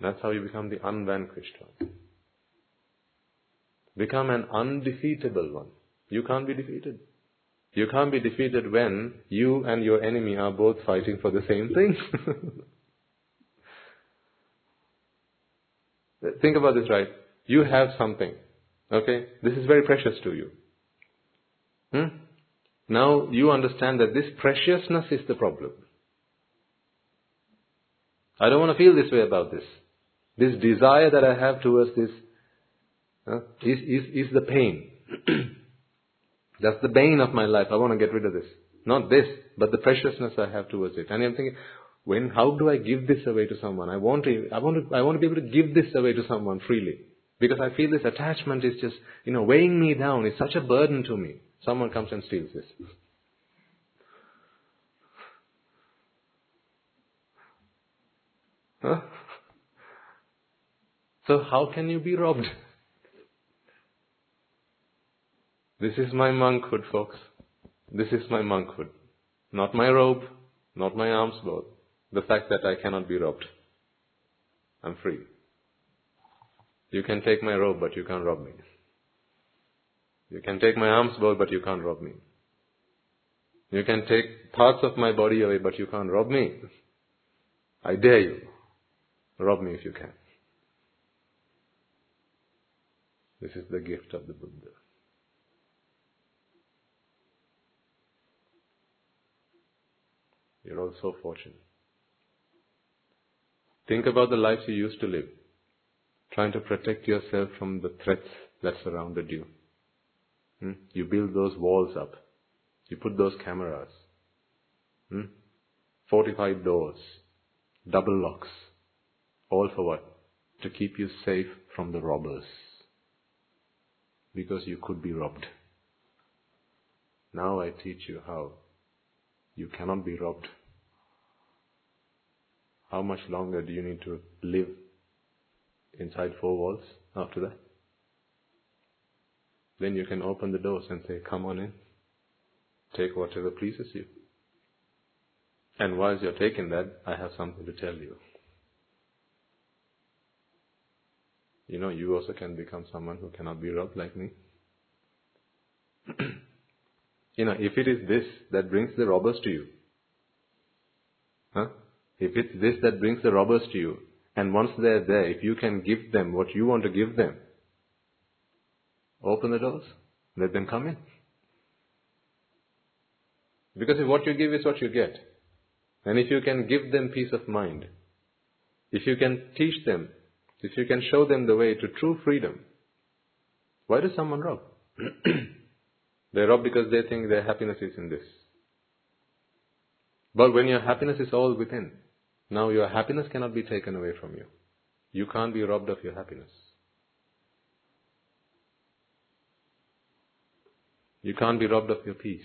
That's how you become the unvanquished one. Become an undefeatable one. You can't be defeated. You can't be defeated when you and your enemy are both fighting for the same thing. [LAUGHS] Think about this, right? You have something. Okay? This is very precious to you. Hmm? Now you understand that this preciousness is the problem. I don't want to feel this way about this. This desire that I have towards this uh, is, is, is the pain. [CLEARS THROAT] That's the bane of my life. I want to get rid of this. Not this, but the preciousness I have towards it. And I'm thinking, when, how do I give this away to someone? I want to, I want to, I want to be able to give this away to someone freely. Because I feel this attachment is just, you know, weighing me down. It's such a burden to me. Someone comes and steals this. Huh? So how can you be robbed? This is my monkhood, folks. This is my monkhood. Not my robe, not my alms both. The fact that I cannot be robbed. I'm free. You can take my robe, but you can't rob me. You can take my arms, both, but you can't rob me. You can take parts of my body away, but you can't rob me. I dare you. Rob me if you can. This is the gift of the Buddha. You're all so fortunate. Think about the lives you used to live, trying to protect yourself from the threats that surrounded you. Hmm? You build those walls up. You put those cameras. Hmm? Fortified doors. Double locks. All for what? to keep you safe from the robbers. Because you could be robbed. Now I teach you how you cannot be robbed. How much longer do you need to live inside four walls after that? Then you can open the doors and say, Come on in. Take whatever pleases you. And whilst you're taking that, I have something to tell you. You know, you also can become someone who cannot be robbed like me. [CLEARS THROAT] you know, if it is this that brings the robbers to you, huh? If it's this that brings the robbers to you, and once they're there, if you can give them what you want to give them, open the doors, let them come in. Because if what you give is what you get, and if you can give them peace of mind, if you can teach them, if you can show them the way to true freedom, why does someone rob? [CLEARS THROAT] they rob because they think their happiness is in this. But when your happiness is all within, now your happiness cannot be taken away from you. You can't be robbed of your happiness. You can't be robbed of your peace.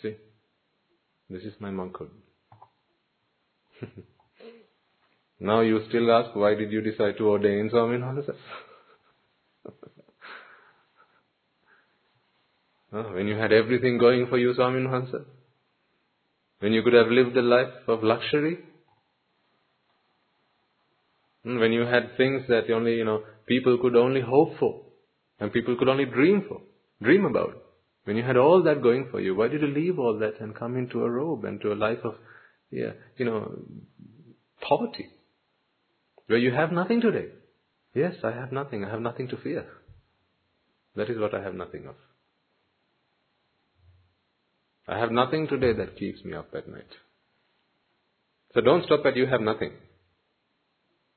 See? This is my monkhood. [LAUGHS] now you still ask, why did you decide to ordain Swaminatha? [LAUGHS] when you had everything going for you, Swaminatha? When you could have lived a life of luxury? Hmm, when you had things that only, you know, people could only hope for and people could only dream for, dream about. When you had all that going for you, why did you leave all that and come into a robe and to a life of, yeah, you know, poverty? Where you have nothing today. Yes, I have nothing. I have nothing to fear. That is what I have nothing of. I have nothing today that keeps me up at night. So don't stop at you have nothing.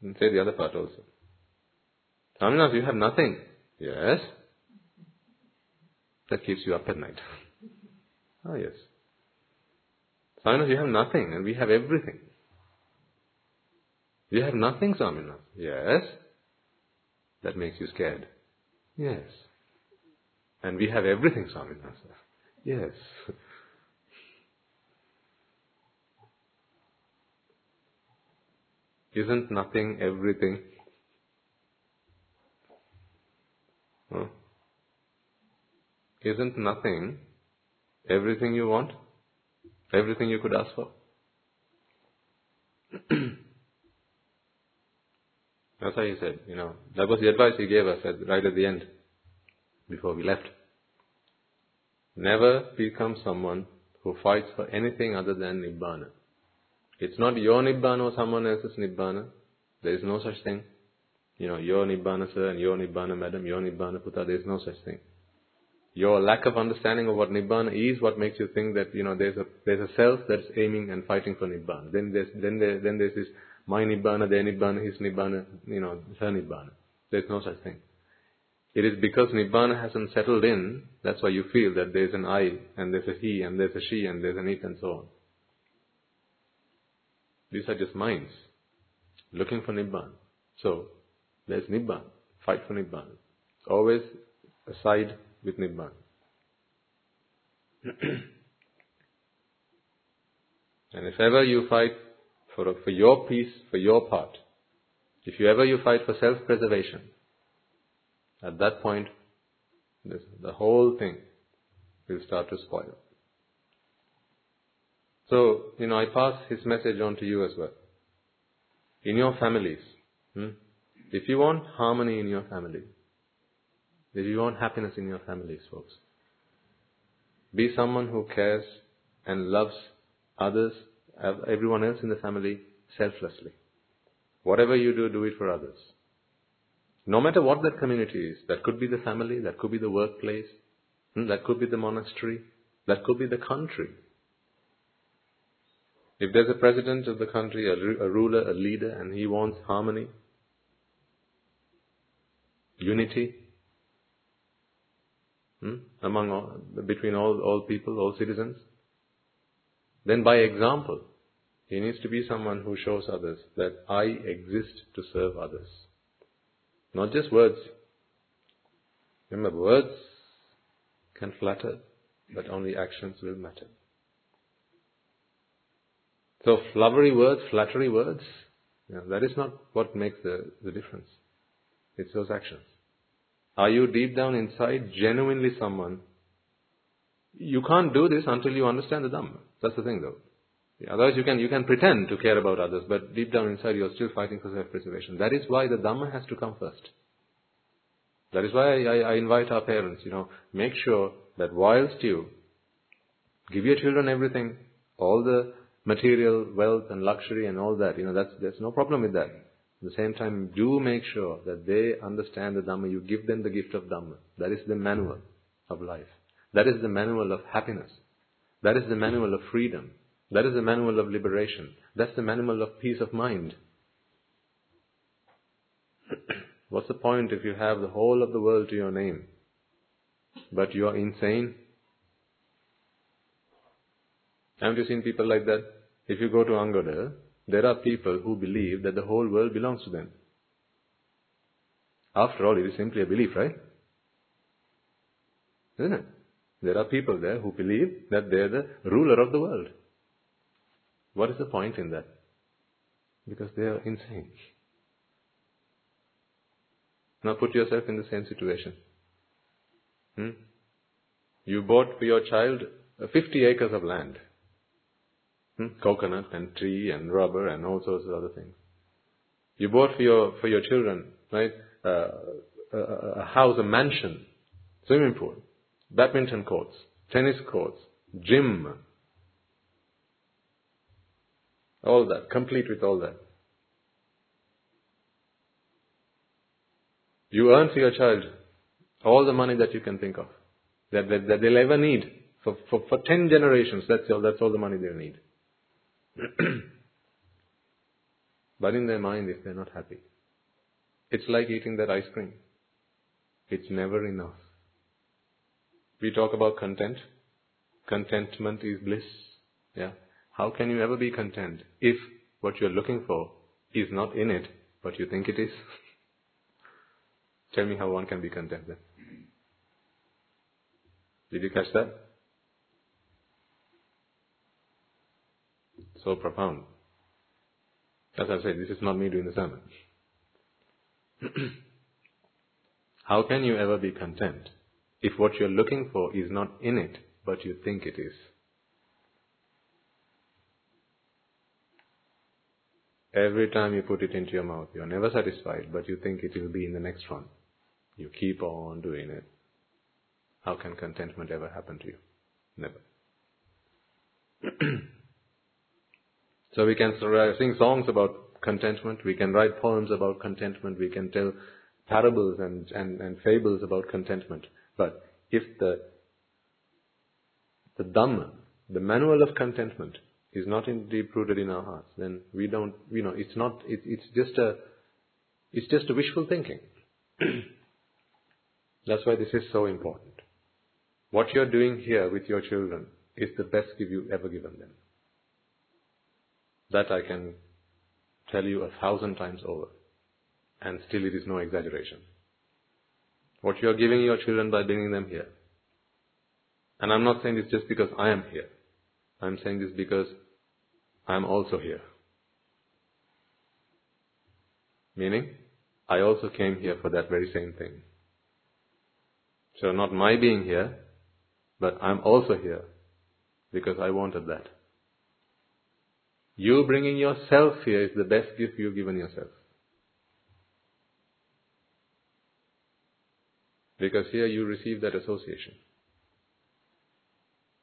And say the other part also. Swaminatha, you have nothing. Yes that keeps you up at night. oh, [LAUGHS] yes. Swaminatha, you have nothing and we have everything. You have nothing, Swaminatha. Yes. That makes you scared. Yes. And we have everything, Swaminatha. Yes. [LAUGHS] Isn't nothing everything? Huh? Isn't nothing everything you want? Everything you could ask for? [CLEARS THROAT] That's why he said, you know, that was the advice he gave us at, right at the end, before we left. Never become someone who fights for anything other than Nibbana. It's not your Nibbana or someone else's Nibbana. There is no such thing. You know, your Nibbana sir and your Nibbana madam, your Nibbana puta, there is no such thing. Your lack of understanding of what Nibbana is what makes you think that, you know, there's a, there's a self that's aiming and fighting for Nibbana. Then there's, then there, then there's this, my Nibbana, their Nibbana, his Nibbana, you know, her Nibbana. There's no such thing. It is because Nibbana hasn't settled in, that's why you feel that there's an I, and there's a he, and there's a she, and there's an it, and so on. These are just minds looking for Nibbana. So, there's Nibbana. Fight for Nibbana. Always aside with Nibbana. [CLEARS THROAT] and if ever you fight for, for your peace, for your part, if you ever you fight for self-preservation, at that point, this, the whole thing will start to spoil. So, you know, I pass his message on to you as well. In your families, hmm, if you want harmony in your family, if you want happiness in your families, folks, be someone who cares and loves others, everyone else in the family, selflessly. Whatever you do, do it for others. No matter what that community is, that could be the family, that could be the workplace, hmm, that could be the monastery, that could be the country. If there's a president of the country, a, a ruler, a leader, and he wants harmony, unity, hmm? among all, between all, all people, all citizens. then by example, he needs to be someone who shows others that I exist to serve others. Not just words. Remember, words can flatter, but only actions will matter. So flowery words, flattery words, that is not what makes the, the difference. It's those actions. Are you deep down inside genuinely someone? You can't do this until you understand the Dhamma. That's the thing though. Otherwise you can, you can pretend to care about others, but deep down inside you're still fighting for self-preservation. That is why the Dhamma has to come first. That is why I, I invite our parents, you know, make sure that whilst you give your children everything, all the material wealth and luxury and all that, you know, that's, there's no problem with that. At the same time, do make sure that they understand the Dhamma. You give them the gift of Dhamma. That is the manual of life. That is the manual of happiness. That is the manual of freedom. That is the manual of liberation. That's the manual of peace of mind. [COUGHS] What's the point if you have the whole of the world to your name, but you are insane? Haven't you seen people like that? If you go to Angoda, there are people who believe that the whole world belongs to them. After all, it is simply a belief, right? Isn't it? There are people there who believe that they are the ruler of the world. What is the point in that? Because they are insane. Now put yourself in the same situation. Hmm? You bought for your child 50 acres of land. Hmm? Coconut and tree and rubber and all sorts of other things. You bought for your, for your children, right, uh, a, a house, a mansion, swimming pool, badminton courts, tennis courts, gym, all that, complete with all that. You earn for your child all the money that you can think of, that, that, that they'll ever need for, for, for 10 generations. That's all, that's all the money they'll need. [CLEARS THROAT] but in their mind, if they're not happy, it's like eating that ice cream. It's never enough. We talk about content. Contentment is bliss. Yeah. How can you ever be content if what you're looking for is not in it, but you think it is? [LAUGHS] Tell me how one can be content then. Did you catch that? So profound. As I said, this is not me doing the sermon. [CLEARS THROAT] How can you ever be content if what you're looking for is not in it, but you think it is? Every time you put it into your mouth, you're never satisfied, but you think it will be in the next one. You keep on doing it. How can contentment ever happen to you? Never. [CLEARS THROAT] so we can uh, sing songs about contentment, we can write poems about contentment, we can tell parables and, and, and fables about contentment. But if the the Dhamma, the manual of contentment, is not in deep rooted in our hearts, then we don't, you know, it's not, it, it's just a, it's just a wishful thinking. [CLEARS THROAT] That's why this is so important. What you're doing here with your children is the best gift you've ever given them. That I can tell you a thousand times over. And still it is no exaggeration. What you are giving your children by bringing them here. And I'm not saying this just because I am here. I'm saying this because I'm also here. Meaning, I also came here for that very same thing. So not my being here, but I'm also here because I wanted that. You bringing yourself here is the best gift you've given yourself. Because here you receive that association.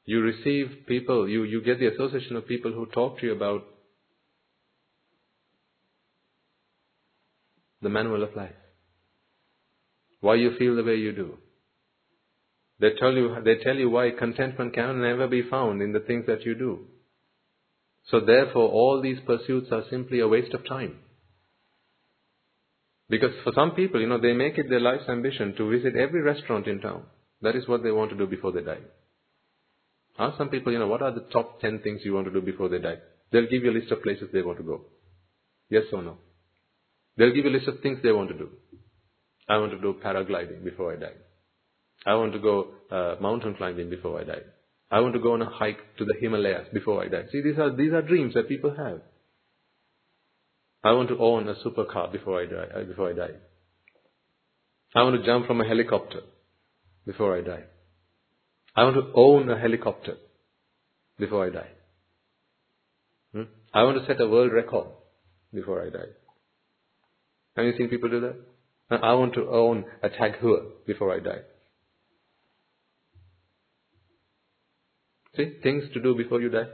You receive people, you, you get the association of people who talk to you about the manual of life. Why you feel the way you do. They tell you, they tell you why contentment can never be found in the things that you do. So therefore all these pursuits are simply a waste of time. Because for some people, you know, they make it their life's ambition to visit every restaurant in town. That is what they want to do before they die. Ask some people, you know, what are the top 10 things you want to do before they die? They'll give you a list of places they want to go. Yes or no? They'll give you a list of things they want to do. I want to do paragliding before I die. I want to go uh, mountain climbing before I die. I want to go on a hike to the Himalayas before I die. See, these are these are dreams that people have. I want to own a supercar before I die. uh, Before I die. I want to jump from a helicopter before I die. I want to own a helicopter before I die. Hmm? I want to set a world record before I die. Have you seen people do that? Uh, I want to own a Tag Heuer before I die. See, things to do before you die.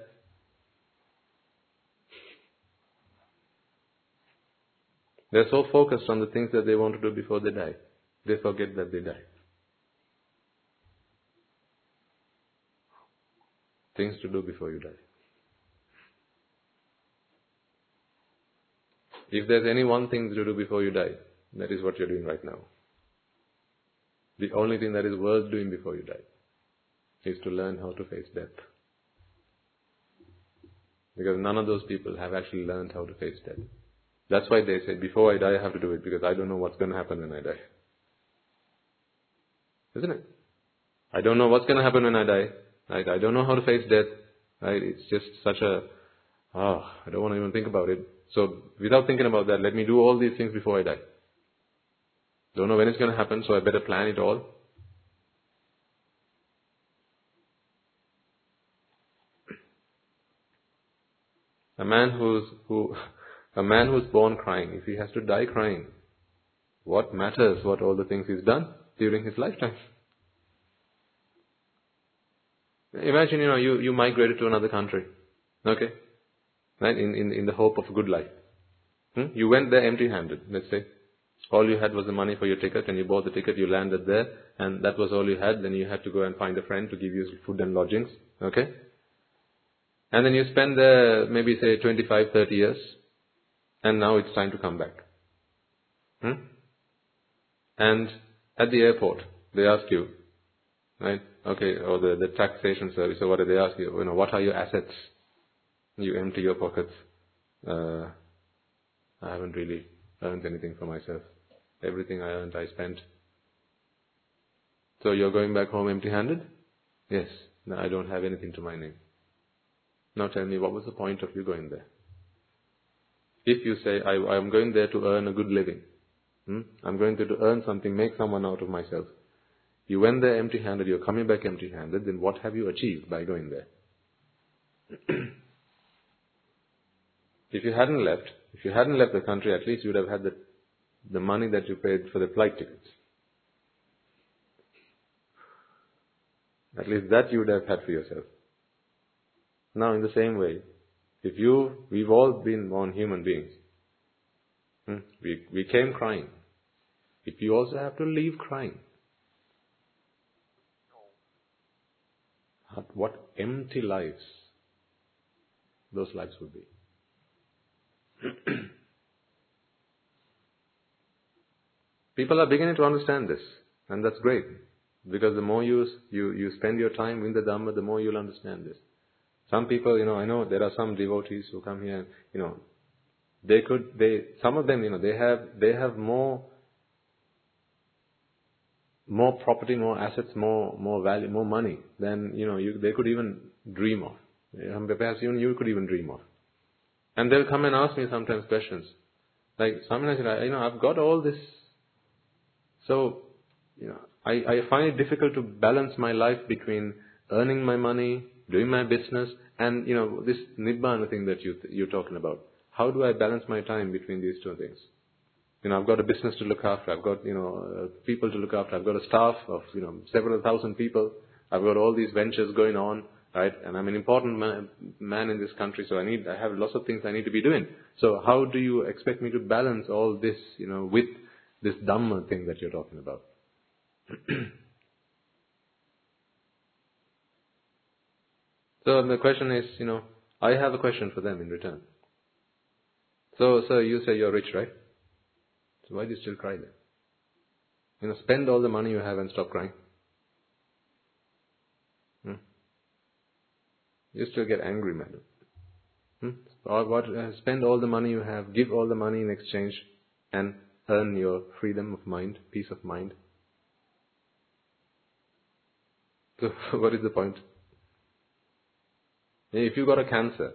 They're so focused on the things that they want to do before they die, they forget that they die. Things to do before you die. If there's any one thing to do before you die, that is what you're doing right now. The only thing that is worth doing before you die is to learn how to face death. Because none of those people have actually learned how to face death. That's why they say, before I die, I have to do it because I don't know what's going to happen when I die. Isn't it? I don't know what's going to happen when I die. Right? I don't know how to face death. Right? It's just such a, oh, I don't want to even think about it. So without thinking about that, let me do all these things before I die. Don't know when it's going to happen, so I better plan it all. A man who's who, a man who's born crying, if he has to die crying, what matters what all the things he's done during his lifetime? Imagine, you know, you, you migrated to another country, okay, right? In, in, in the hope of a good life. Hmm? You went there empty-handed, let's say. All you had was the money for your ticket and you bought the ticket, you landed there and that was all you had. Then you had to go and find a friend to give you food and lodgings, okay? And then you spend there maybe say 25, 30 years and now it's time to come back. Hmm? And at the airport, they ask you, right? Okay, or the, the taxation service, or what do they ask you? You know, what are your assets? You empty your pockets. Uh, I haven't really earned anything for myself. Everything I earned, I spent. So you're going back home empty-handed? Yes. No, I don't have anything to my name. Now tell me, what was the point of you going there? If you say, I, am going there to earn a good living, hmm? I'm going there to earn something, make someone out of myself. You went there empty-handed, you're coming back empty-handed, then what have you achieved by going there? [CLEARS THROAT] if you hadn't left, if you hadn't left the country, at least you would have had the, the money that you paid for the flight tickets. At least that you would have had for yourself. Now, in the same way, if you, we've all been born human beings. Hmm? We, we came crying. If you also have to leave crying, what empty lives those lives would be. [CLEARS THROAT] People are beginning to understand this, and that's great. Because the more you, you, you spend your time in the Dhamma, the more you'll understand this. Some people, you know, I know there are some devotees who come here you know, they could, they, some of them, you know, they have, they have more, more property, more assets, more, more value, more money than, you know, you, they could even dream of. Perhaps even you could even dream of. And they'll come and ask me sometimes questions. Like, sometimes, you know, I've got all this. So, you know, I, I find it difficult to balance my life between earning my money, doing my business, and, you know, this Nibbana thing that you, you're talking about. How do I balance my time between these two things? You know, I've got a business to look after. I've got, you know, uh, people to look after. I've got a staff of, you know, several thousand people. I've got all these ventures going on, right? And I'm an important man, man in this country, so I need, I have lots of things I need to be doing. So how do you expect me to balance all this, you know, with this Dhamma thing that you're talking about? [CLEARS THROAT] so the question is, you know, I have a question for them in return. So, so you say you're rich, right? So why do you still cry then? You know, spend all the money you have and stop crying. Hmm? You still get angry, madam. Hmm? Or what, uh, spend all the money you have, give all the money in exchange, and earn your freedom of mind, peace of mind. So, [LAUGHS] what is the point? If you got a cancer,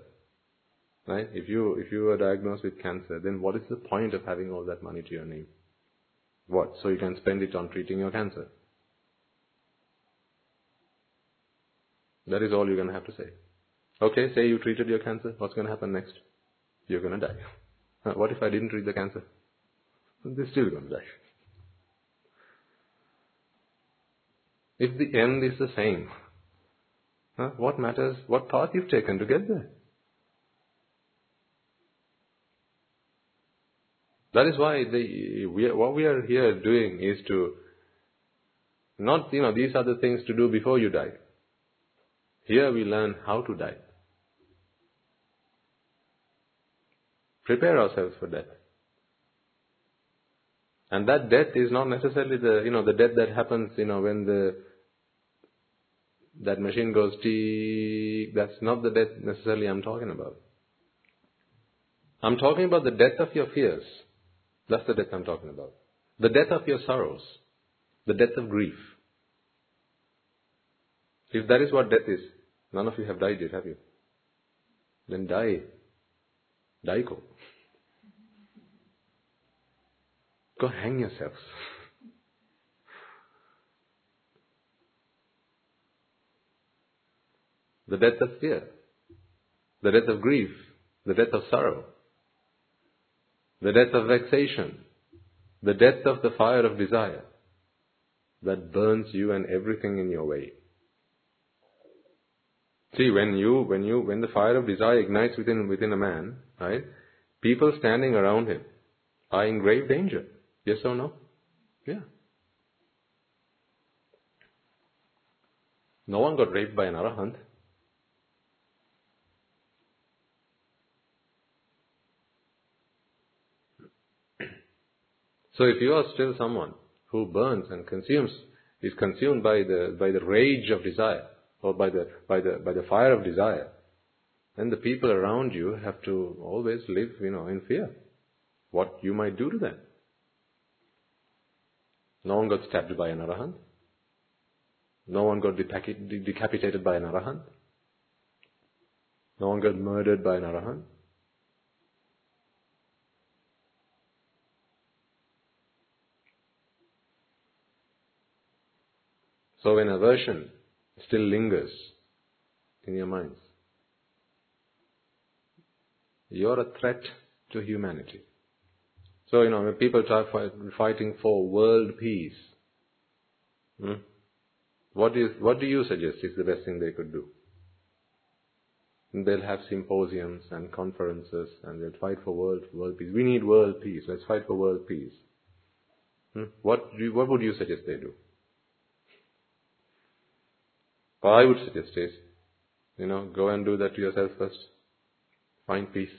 right? If you if you are diagnosed with cancer, then what is the point of having all that money to your name? What? So you can spend it on treating your cancer. That is all you're going to have to say. Okay, say you treated your cancer. What's going to happen next? You're going to die. [LAUGHS] What if I didn't treat the cancer? They're still going to die. If the end is the same, what matters what path you've taken to get there? That is why the, we, what we are here doing is to not, you know, these are the things to do before you die. Here we learn how to die. Prepare ourselves for death. And that death is not necessarily the, you know, the death that happens, you know, when the, that machine goes tee, that's not the death necessarily I'm talking about. I'm talking about the death of your fears. That's the death I'm talking about. The death of your sorrows. The death of grief. If that is what death is, none of you have died yet, have you? Then die. Die go. Go hang yourselves. The death of fear, the death of grief, the death of sorrow, the death of vexation, the death of the fire of desire that burns you and everything in your way. See, when you, when you, when the fire of desire ignites within, within a man, right, people standing around him are in grave danger. Yes or no? Yeah. No one got raped by an arahant. So if you are still someone who burns and consumes, is consumed by the, by the rage of desire, or by the, by the, by the fire of desire, then the people around you have to always live, you know, in fear. What you might do to them. No one got stabbed by an arahant. No one got decapitated by an arahant. No one got murdered by an arahant. So when aversion still lingers in your minds, you're a threat to humanity. So, you know, when people start fighting for world peace, hmm, what, is, what do you suggest is the best thing they could do? They'll have symposiums and conferences and they'll fight for world, world peace. We need world peace. Let's fight for world peace. Hmm? What, you, what would you suggest they do? What I would suggest is, you know, go and do that to yourself first. Find peace.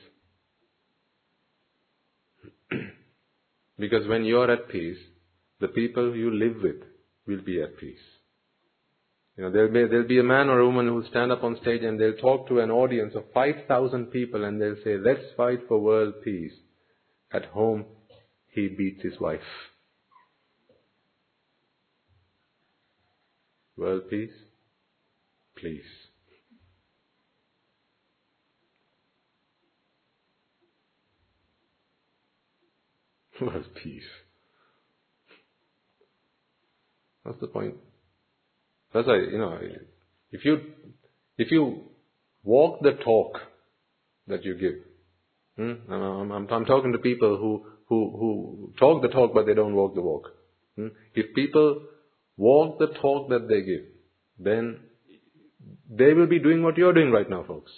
[CLEARS THROAT] because when you are at peace, the people you live with will be at peace. You know, there'll be, there'll be a man or a woman who'll stand up on stage and they'll talk to an audience of 5,000 people and they'll say, let's fight for world peace. At home, he beats his wife. World peace? Please. [LAUGHS] World peace. What's the point? That's why, you know, if you, if you walk the talk that you give, hmm? I'm, I'm, I'm, talking to people who, who, who talk the talk but they don't walk the walk. Hmm? If people walk the talk that they give, then they will be doing what you're doing right now, folks.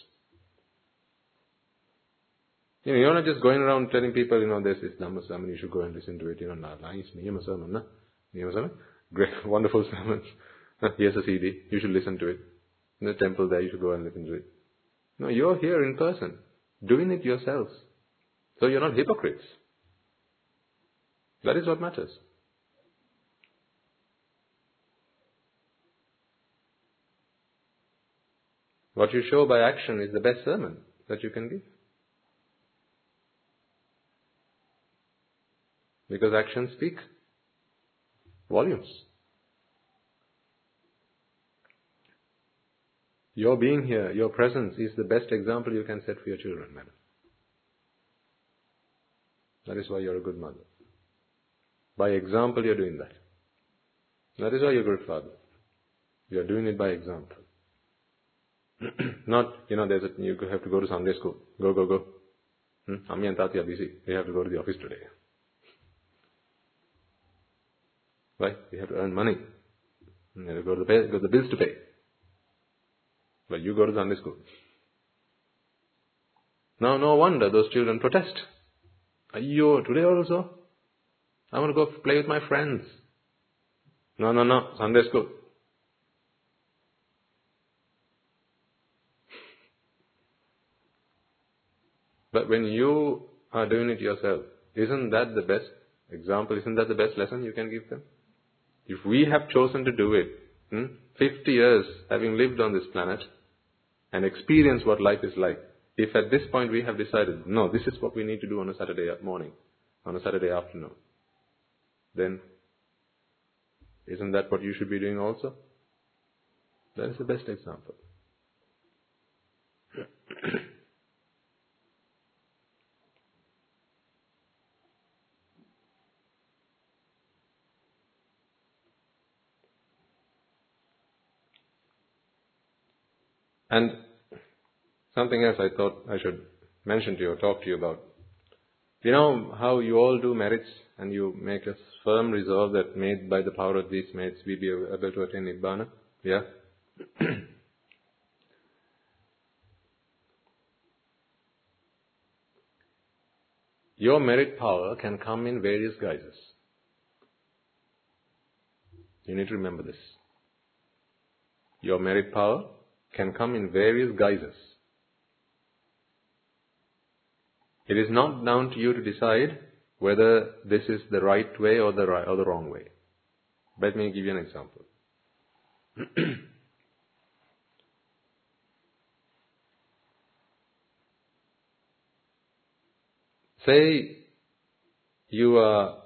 You know, you're not just going around telling people, you know, there's this Dhamma sermon, you should go and listen to it. You know, nice Niyama sermon, na? Niyama sermon? Great, [LAUGHS] wonderful sermon. [LAUGHS] Here's a CD, you should listen to it. In the temple there, you should go and listen to it. No, you're here in person, doing it yourselves. So you're not hypocrites. That is what matters. What you show by action is the best sermon that you can give. Because actions speak volumes. Your being here, your presence is the best example you can set for your children, madam. That is why you're a good mother. By example, you're doing that. That is why you're a good father. You're doing it by example. [CLEARS THROAT] Not, you know, there's a, you have to go to Sunday school. Go, go, go. Hmm? Ammi and Tati are busy. We have to go to the office today. Right? We have to earn money. We have to go to the, pay, go to the bills to pay. But you go to Sunday school. Now, no wonder those children protest. You today also? I want to go play with my friends. No, no, no, Sunday school. But when you are doing it yourself, isn't that the best example? Isn't that the best lesson you can give them? If we have chosen to do it, hmm, 50 years having lived on this planet and experienced what life is like, if at this point we have decided, no, this is what we need to do on a Saturday morning, on a Saturday afternoon, then isn't that what you should be doing also? That is the best example. [COUGHS] [COUGHS] and something else I thought I should mention to you or talk to you about. You know how you all do merits and you make a firm resolve that made by the power of these merits we be able to attain Nibbana? Yeah? [CLEARS THROAT] Your merit power can come in various guises. You need to remember this. Your merit power can come in various guises. It is not down to you to decide whether this is the right way or the right or the wrong way. Let me give you an example. [CLEARS THROAT] Say you are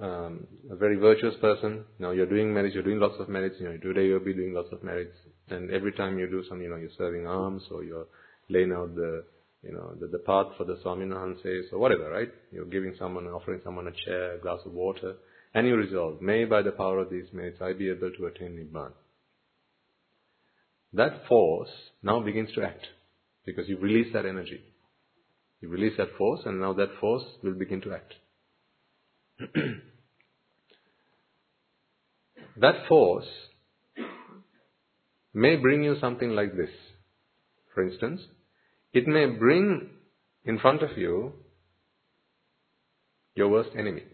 um, a very virtuous person. Now you're doing merits, you're doing lots of merits. You know, today you'll be doing lots of merits, and every time you do something, you know, you're serving alms or you're laying out the, you know, the, the path for the Swaminwahanses or whatever, right? You're giving someone, offering someone a chair, a glass of water, and you resolve, may by the power of these merits I be able to attain Nibbana. That force now begins to act because you release that energy. You release that force, and now that force will begin to act. [CLEARS THROAT] that force may bring you something like this. For instance, it may bring in front of you your worst enemy.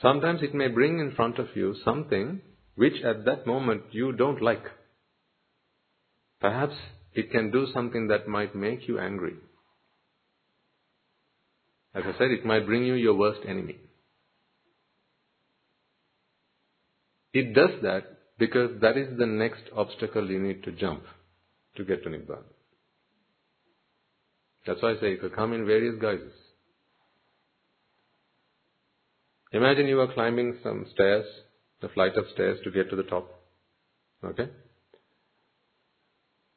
Sometimes it may bring in front of you something which at that moment you don't like. Perhaps it can do something that might make you angry. As I said, it might bring you your worst enemy. It does that because that is the next obstacle you need to jump to get to Nibbana. That's why I say it will come in various guises. Imagine you are climbing some stairs, the flight of stairs to get to the top. Okay?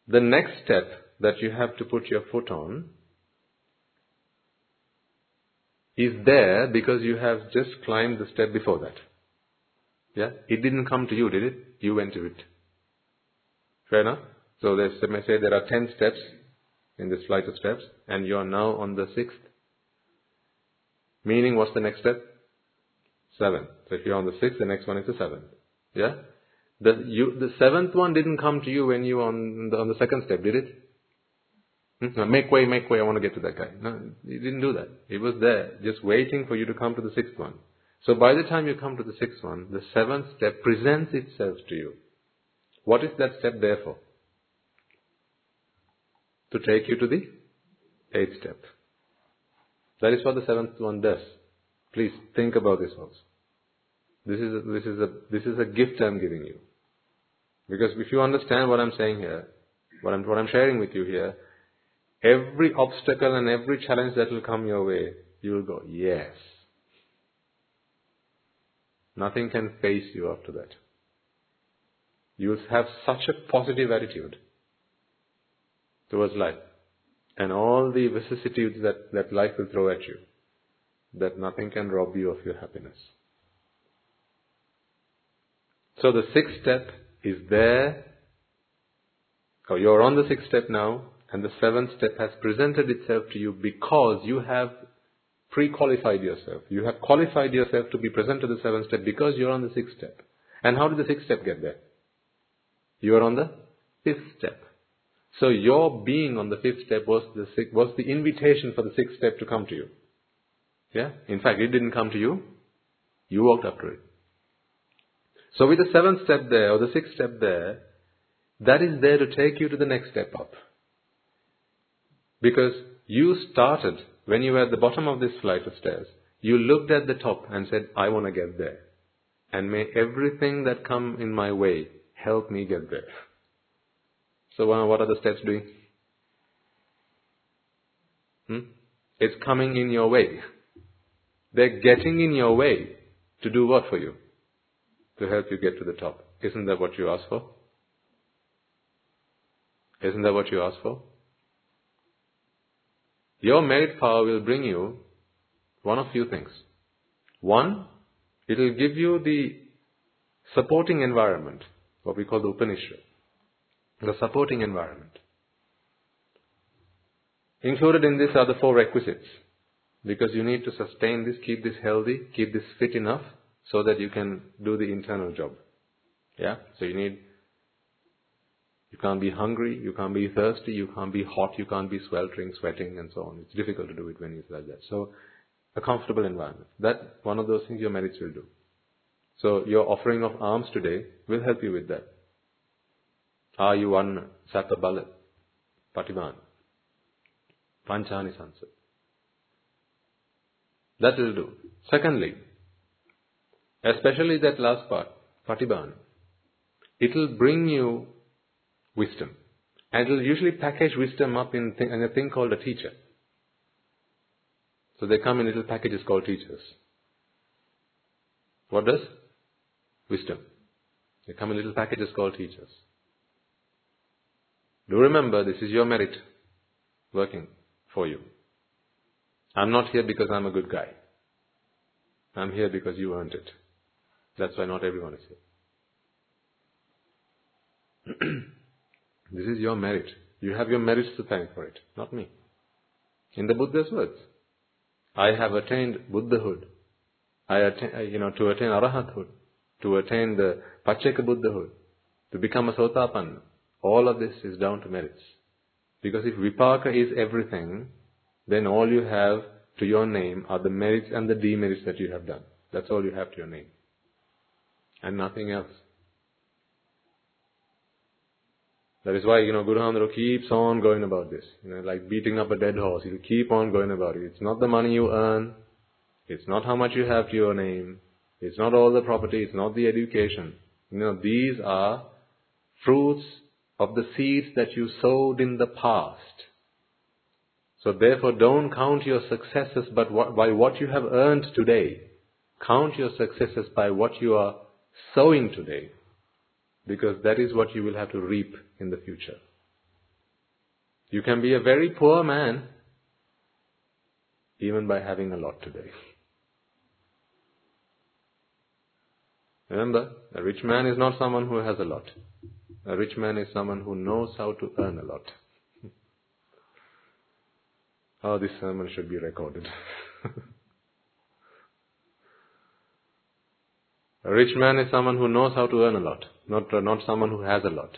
The next step that you have to put your foot on is there because you have just climbed the step before that. Yeah? It didn't come to you, did it? You went to it. Fair enough? So they may say there are ten steps in this flight of steps, and you are now on the sixth. Meaning, what's the next step? Seven. So if you're on the sixth, the next one is the seventh. Yeah? The, you, the seventh one didn't come to you when you were on the, on the second step, did it? Hmm? Make way, make way, I want to get to that guy. No, he didn't do that. He was there, just waiting for you to come to the sixth one. So by the time you come to the sixth one, the seventh step presents itself to you. What is that step there for? To take you to the eighth step. That is what the seventh one does. Please think about this also. This is a, this is a this is a gift I am giving you. Because if you understand what I'm saying here, what I'm, what I'm sharing with you here, every obstacle and every challenge that will come your way, you will go, yes. Nothing can face you after that. You will have such a positive attitude towards life and all the vicissitudes that, that life will throw at you that nothing can rob you of your happiness. So the sixth step is there. Oh, you're on the sixth step now, and the seventh step has presented itself to you because you have pre-qualified yourself. You have qualified yourself to be present to the seventh step because you're on the sixth step. And how did the sixth step get there? You are on the fifth step. So your being on the fifth step was the, was the invitation for the sixth step to come to you. Yeah? In fact, it didn't come to you. You walked up to it. So with the seventh step there, or the sixth step there, that is there to take you to the next step up. Because you started, when you were at the bottom of this flight of stairs, you looked at the top and said, I want to get there. And may everything that come in my way help me get there. So what are the steps doing? Hmm? It's coming in your way. They're getting in your way to do what for you? To help you get to the top. Isn't that what you asked for? Isn't that what you asked for? Your merit power will bring you one of few things. One, it will give you the supporting environment, what we call the Upanishad, the supporting environment. Included in this are the four requisites. Because you need to sustain this, keep this healthy, keep this fit enough so that you can do the internal job. Yeah? So you need, you can't be hungry, you can't be thirsty, you can't be hot, you can't be sweltering, sweating and so on. It's difficult to do it when it's like that. So, a comfortable environment. That, one of those things your merits will do. So, your offering of alms today will help you with that. Are you one Sapabala, Patiman, Panchani Sansat? That will do. Secondly, especially that last part, Patibhan, it will bring you wisdom. And it will usually package wisdom up in, th- in a thing called a teacher. So they come in little packages called teachers. What does? Wisdom. They come in little packages called teachers. Do remember, this is your merit working for you. I'm not here because I'm a good guy. I'm here because you earned it. That's why not everyone is here. [CLEARS THROAT] this is your merit. You have your merits to thank for it, not me. In the Buddha's words, I have attained Buddhahood. I attain, uh, you know, to attain Arahathood, to attain the Pacceka Buddhahood, to become a Sotapanna. All of this is down to merits. Because if Vipaka is everything, then all you have to your name are the merits and the demerits that you have done. That's all you have to your name. And nothing else. That is why, you know, Guru Hamdaro keeps on going about this. You know, like beating up a dead horse. He'll keep on going about it. It's not the money you earn. It's not how much you have to your name. It's not all the property. It's not the education. You know, these are fruits of the seeds that you sowed in the past. So therefore don't count your successes but what, by what you have earned today. Count your successes by what you are sowing today. Because that is what you will have to reap in the future. You can be a very poor man even by having a lot today. Remember, a rich man is not someone who has a lot. A rich man is someone who knows how to earn a lot. [LAUGHS] Oh, this sermon should be recorded. [LAUGHS] a rich man is someone who knows how to earn a lot, not, uh, not someone who has a lot.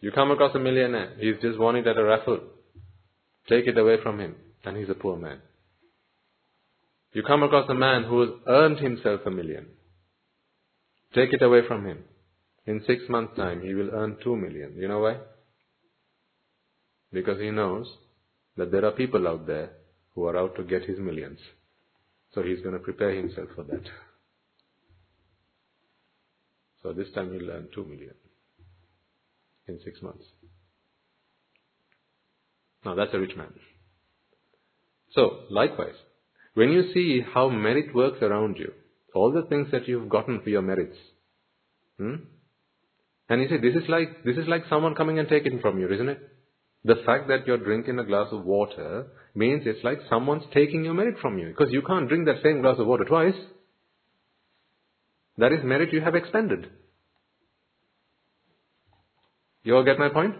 You come across a millionaire, he's just won it at a raffle. Take it away from him, and he's a poor man. You come across a man who has earned himself a million. Take it away from him. In six months' time, he will earn two million. You know why? Because he knows that there are people out there who are out to get his millions. So he's going to prepare himself for that. So this time he'll earn 2 million in six months. Now that's a rich man. So, likewise, when you see how merit works around you, all the things that you've gotten for your merits, hmm? and you see, this is like this is like someone coming and taking from you, isn't it? The fact that you're drinking a glass of water means it's like someone's taking your merit from you because you can't drink that same glass of water twice. That is merit you have expended. You all get my point?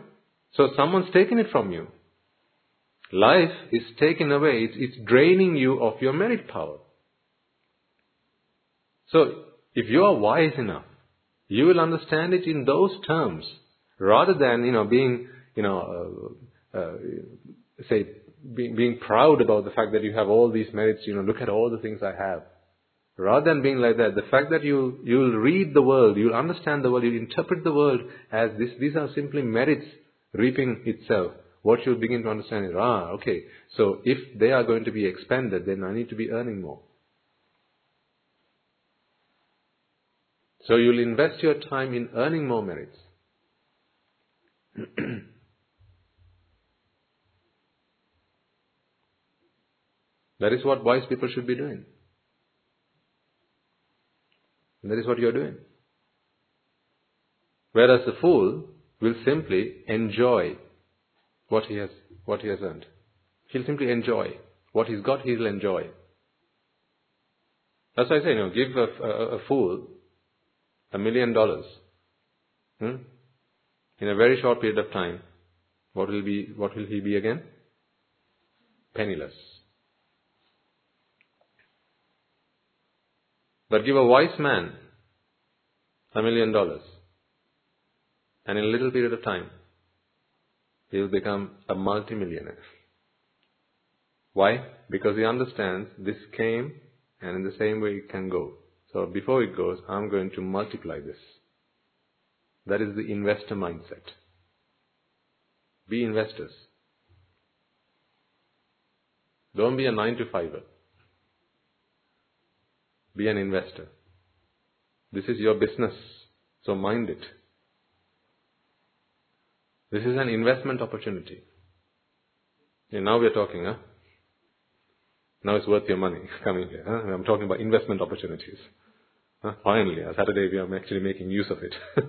So someone's taken it from you. Life is taken away. It's, it's draining you of your merit power. So if you are wise enough, you will understand it in those terms rather than, you know, being, you know, uh, uh, say, being, being proud about the fact that you have all these merits, you know, look at all the things I have. Rather than being like that, the fact that you, you'll read the world, you'll understand the world, you'll interpret the world as this, these are simply merits reaping itself. What you'll begin to understand is, ah, okay, so if they are going to be expanded, then I need to be earning more. So you'll invest your time in earning more merits. [CLEARS THROAT] that is what wise people should be doing. And that is what you are doing. Whereas the fool will simply enjoy what he has, what he has earned. He'll simply enjoy. What he's got, he'll enjoy. That's why I say, you know, give a, a, a fool a million dollars. Hmm? In a very short period of time, what will be, what will he be again? Penniless. But give a wise man a million dollars, and in a little period of time, he will become a multimillionaire. Why? Because he understands this came and in the same way it can go. So before it goes, I'm going to multiply this. That is the investor mindset. Be investors. Don't be a nine to fiver. Be an investor. This is your business, so mind it. This is an investment opportunity. And now we're talking, huh? Now it's worth your money [LAUGHS] coming here. Huh? I'm talking about investment opportunities. Huh? Finally, on Saturday we are actually making use of it. [LAUGHS]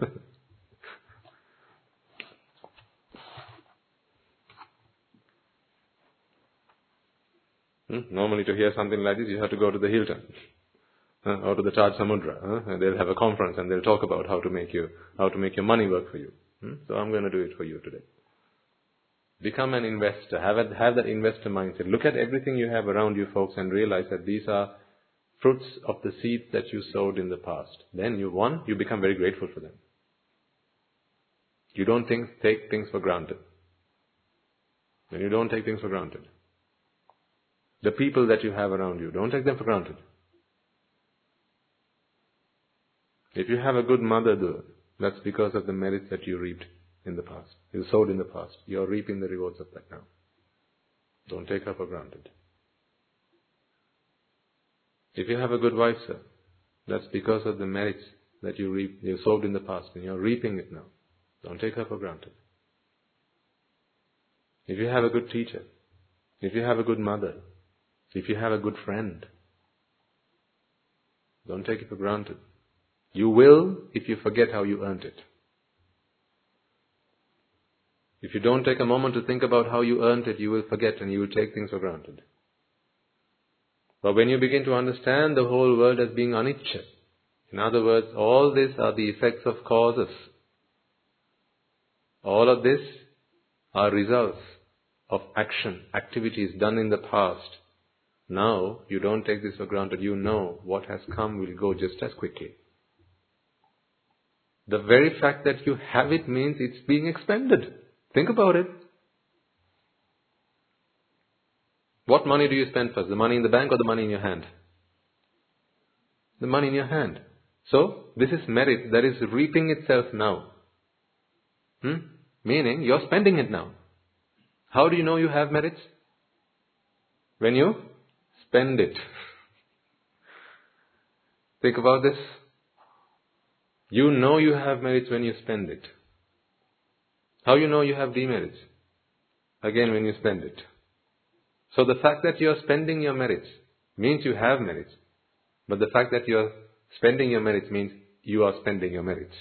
hmm? Normally to hear something like this you have to go to the Hilton uh, or to the Taj Samudra. Uh, and they'll have a conference and they'll talk about how to make you, how to make your money work for you. Hmm? So I'm going to do it for you today. Become an investor. Have, a, have that investor mindset. Look at everything you have around you, folks, and realize that these are fruits of the seeds that you sowed in the past. Then you, one, you become very grateful for them. You don't think, take things for granted. When you don't take things for granted. The people that you have around you, don't take them for granted. If you have a good mother, though, that's because of the merits that you reaped in the past. You sowed in the past. You're reaping the rewards of that now. Don't take her for granted. If you have a good wife, sir, that's because of the merits that you reap, you sowed in the past, and you're reaping it now. Don't take her for granted. If you have a good teacher, if you have a good mother, if you have a good friend, don't take it for granted. You will if you forget how you earned it. If you don't take a moment to think about how you earned it, you will forget and you will take things for granted. But when you begin to understand the whole world as being anicca, in other words, all these are the effects of causes. All of this are results of action, activities done in the past. Now, you don't take this for granted. You know what has come will go just as quickly. The very fact that you have it means it's being expended. Think about it. What money do you spend first? The money in the bank or the money in your hand? The money in your hand. So, this is merit that is reaping itself now. Hmm? Meaning, you're spending it now. How do you know you have merits? When you spend it. Think about this. You know you have merits when you spend it. How you know you have demerits? Again, when you spend it. So the fact that you are spending your merits means you have merits. But the fact that you are spending your merits means you are spending your merits.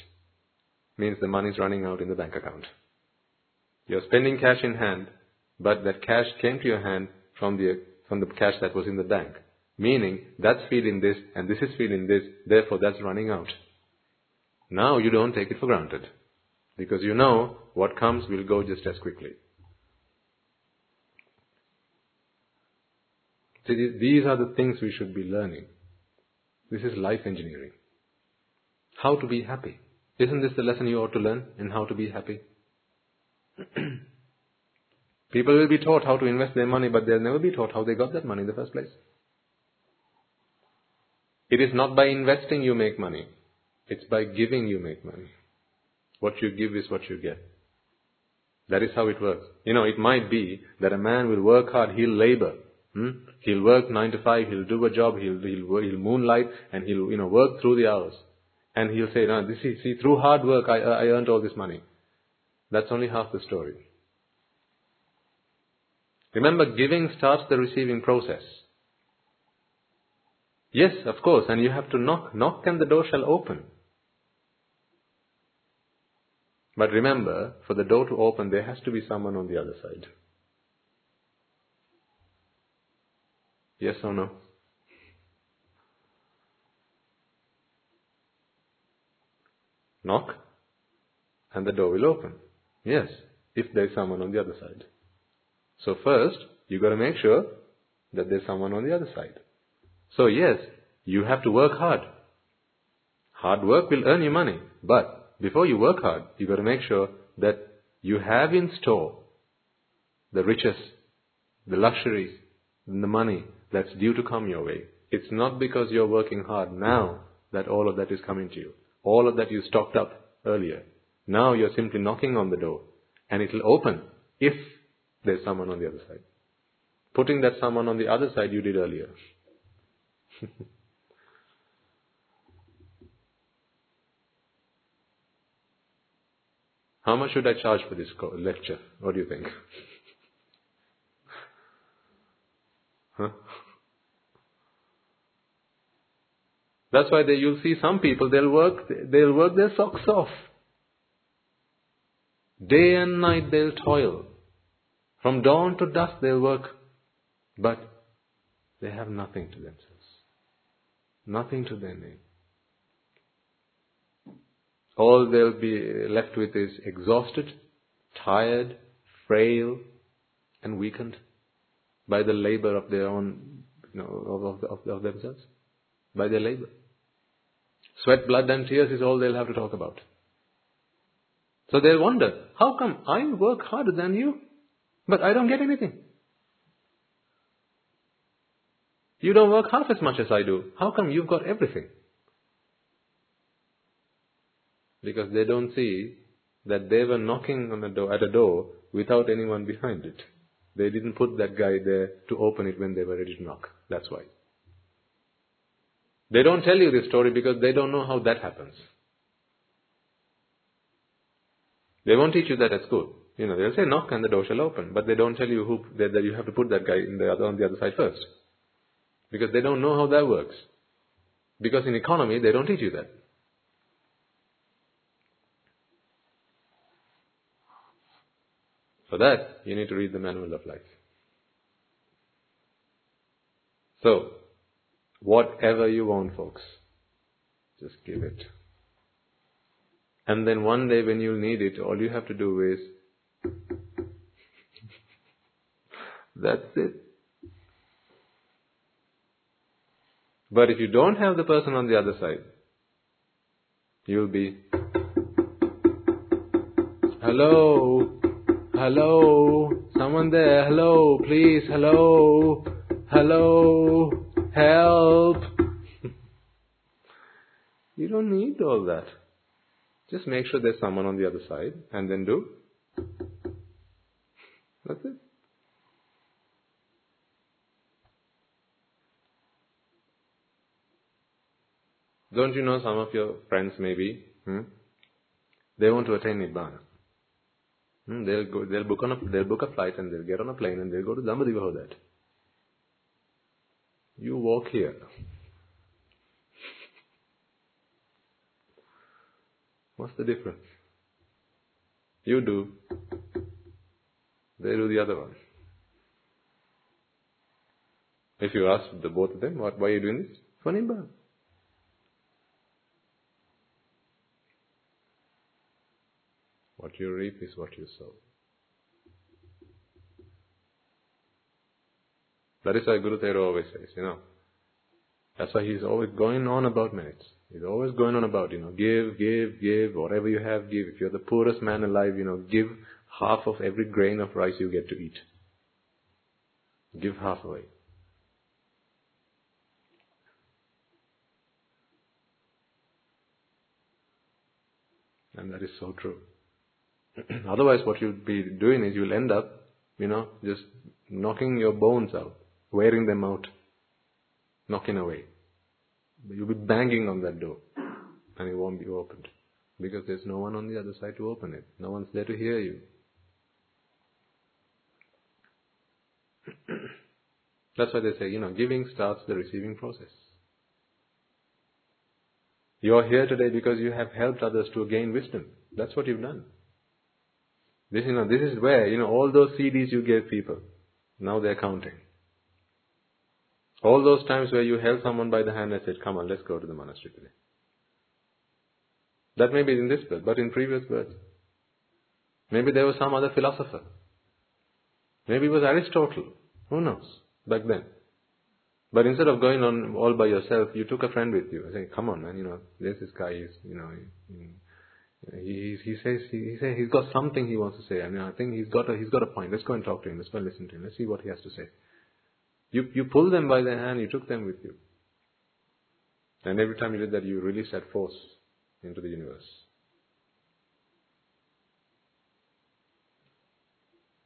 Means the money is running out in the bank account. You are spending cash in hand, but that cash came to your hand from the, from the cash that was in the bank. Meaning, that's feeding this, and this is feeding this, therefore that's running out. Now you don't take it for granted. Because you know what comes will go just as quickly. See, these are the things we should be learning. This is life engineering. How to be happy. Isn't this the lesson you ought to learn in how to be happy? [CLEARS THROAT] People will be taught how to invest their money, but they'll never be taught how they got that money in the first place. It is not by investing you make money. It's by giving you make money. What you give is what you get. That is how it works. You know, it might be that a man will work hard, he'll labor. Hmm? He'll work nine to five, he'll do a job, he'll, he'll, he'll moonlight, and he'll, you know, work through the hours. And he'll say, no, this is, see, through hard work I, I earned all this money. That's only half the story. Remember, giving starts the receiving process. Yes, of course, and you have to knock. Knock and the door shall open. But remember, for the door to open, there has to be someone on the other side. Yes or no? Knock, and the door will open. Yes, if there's someone on the other side. So first, you got to make sure that there's someone on the other side. So yes, you have to work hard. Hard work will earn you money, but before you work hard, you've got to make sure that you have in store the riches, the luxuries, and the money that's due to come your way. It's not because you're working hard now that all of that is coming to you. All of that you stocked up earlier. Now you're simply knocking on the door and it'll open if there's someone on the other side. Putting that someone on the other side you did earlier. [LAUGHS] How much should I charge for this lecture? What do you think? [LAUGHS] huh? That's why they, you'll see some people, they'll work, they'll work their socks off. Day and night they'll toil. From dawn to dusk they'll work. But they have nothing to themselves. Nothing to their name. All they'll be left with is exhausted, tired, frail, and weakened by the labor of their own, you know, of, of, of themselves, by their labor. Sweat, blood, and tears is all they'll have to talk about. So they'll wonder, how come I work harder than you, but I don't get anything? You don't work half as much as I do. How come you've got everything? Because they don't see that they were knocking on a door, at a door without anyone behind it. They didn't put that guy there to open it when they were ready to knock. That's why. They don't tell you this story because they don't know how that happens. They won't teach you that at school. You know, they'll say knock and the door shall open, but they don't tell you who that, you have to put that guy in the other, on the other side first, because they don't know how that works. Because in economy they don't teach you that. For that, you need to read the Manual of Life. So, whatever you want, folks, just give it. And then one day when you'll need it, all you have to do is, [LAUGHS] that's it. But if you don't have the person on the other side, you'll be, hello, hello, someone there, hello, please, hello, hello, help. [LAUGHS] you don't need all that. Just make sure there's someone on the other side and then do. That's it. Don't you know some of your friends maybe Hmm? They want to attain Nibbana. Hmm? They'll go, they'll book on a, they'll book a flight and they'll get on a plane and they'll go to Dambadiva that. You walk here. What's the difference? You do. They do the other one. If you ask the both of them, what, why are you doing this? For Nibbana. What you reap is what you sow. That is why Guru Tero always says, you know. That's why he's always going on about merits. He's always going on about, you know, give, give, give, whatever you have, give. If you're the poorest man alive, you know, give half of every grain of rice you get to eat. Give half away. And that is so true. [CLEARS THROAT] Otherwise, what you'll be doing is you'll end up, you know, just knocking your bones out, wearing them out, knocking away. You'll be banging on that door, and it won't be opened because there's no one on the other side to open it. No one's there to hear you. [CLEARS THROAT] That's why they say, you know, giving starts the receiving process. You are here today because you have helped others to gain wisdom. That's what you've done. This, you know, this is where, you know, all those CDs you gave people, now they're counting. All those times where you held someone by the hand and said, come on, let's go to the monastery today. That may be in this birth, but in previous births. Maybe there was some other philosopher. Maybe it was Aristotle. Who knows? Back then. But instead of going on all by yourself, you took a friend with you. I say, come on, man, you know, there's this guy, he's, you know, he, he says, he, he says he's got something he wants to say. I mean, I think he's got a, he's got a point. Let's go and talk to him. Let's go and listen to him. Let's see what he has to say. You, you pulled them by the hand, you took them with you. And every time you did that, you released that force into the universe.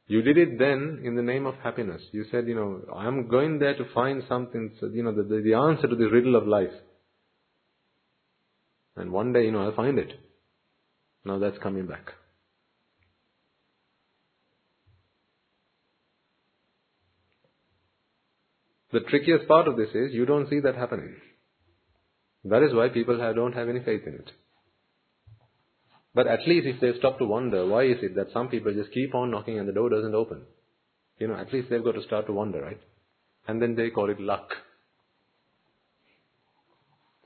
You did it then in the name of happiness. You said, you know, I'm going there to find something, you know, the, the, the answer to the riddle of life. And one day, you know, I'll find it. Now that's coming back. The trickiest part of this is you don't see that happening. That is why people don't have any faith in it. But at least if they stop to wonder, why is it that some people just keep on knocking and the door doesn't open? You know, at least they've got to start to wonder, right? And then they call it luck.